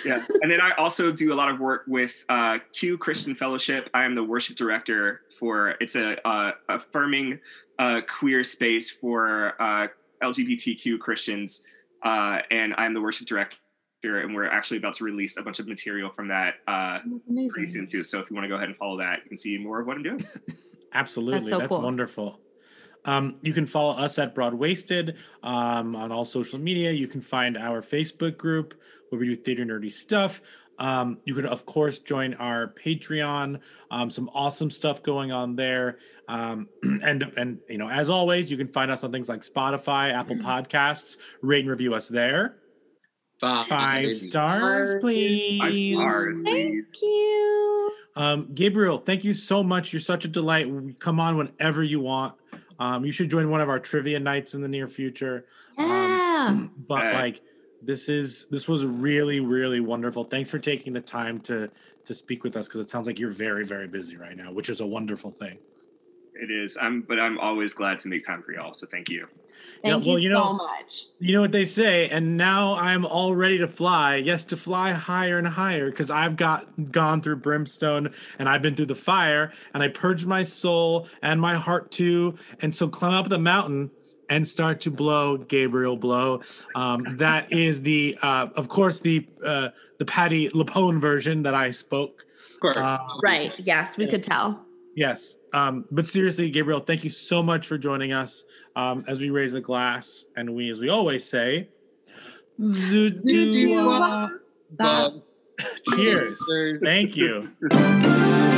Speaker 7: Yeah, and then I also do a lot of work with uh, Q Christian Fellowship. I am the worship director for. It's a uh, affirming uh, queer space for uh, LGBTQ Christians, uh, and I'm the worship director. And we're actually about to release a bunch of material from that uh, pretty soon too. So if you want to go ahead and follow that, you can see more of what I'm doing. [LAUGHS]
Speaker 4: Absolutely.
Speaker 6: That's
Speaker 4: That's,
Speaker 6: so cool.
Speaker 4: wonderful. Um, you can follow us at Broadwasted um, on all social media. You can find our Facebook group where we do theater nerdy stuff. Um, you can, of course, join our Patreon. Um, some awesome stuff going on there. Um, [CLEARS THROAT] and and you know, as always, you can find us on things like Spotify, Apple Podcasts. Rate and review us there. Five stars, please.
Speaker 6: Thank you.
Speaker 4: Um, Gabriel, thank you so much. You're such a delight. Come on whenever you want. Um, you should join one of our trivia nights in the near future.
Speaker 6: Yeah.
Speaker 4: But like, this is this was really really wonderful. Thanks for taking the time to to speak with us because it sounds like you're very very busy right now, which is a wonderful thing.
Speaker 7: It is. I'm, but I'm always glad to make time for y'all. So thank you.
Speaker 4: Yeah,
Speaker 6: Thank
Speaker 4: well,
Speaker 6: you,
Speaker 4: you know-
Speaker 6: so much.
Speaker 4: You know what they say, and now I'm all ready to fly. Yes, to fly higher and higher because I've got gone through brimstone and I've been through the fire and I purged my soul and my heart too. And so climb up the mountain and start to blow, Gabriel blow. Um, that is the, uh, of course, the uh, the Patti LuPone version that I spoke.
Speaker 5: Of course.
Speaker 4: Uh,
Speaker 6: Right. Yes, we could tell.
Speaker 4: Yes. Um, but seriously, Gabriel, thank you so much for joining us um, as we raise a glass and we, as we always say, Zudua.
Speaker 5: Bob. [LAUGHS]
Speaker 4: Cheers. Thank you. [LAUGHS]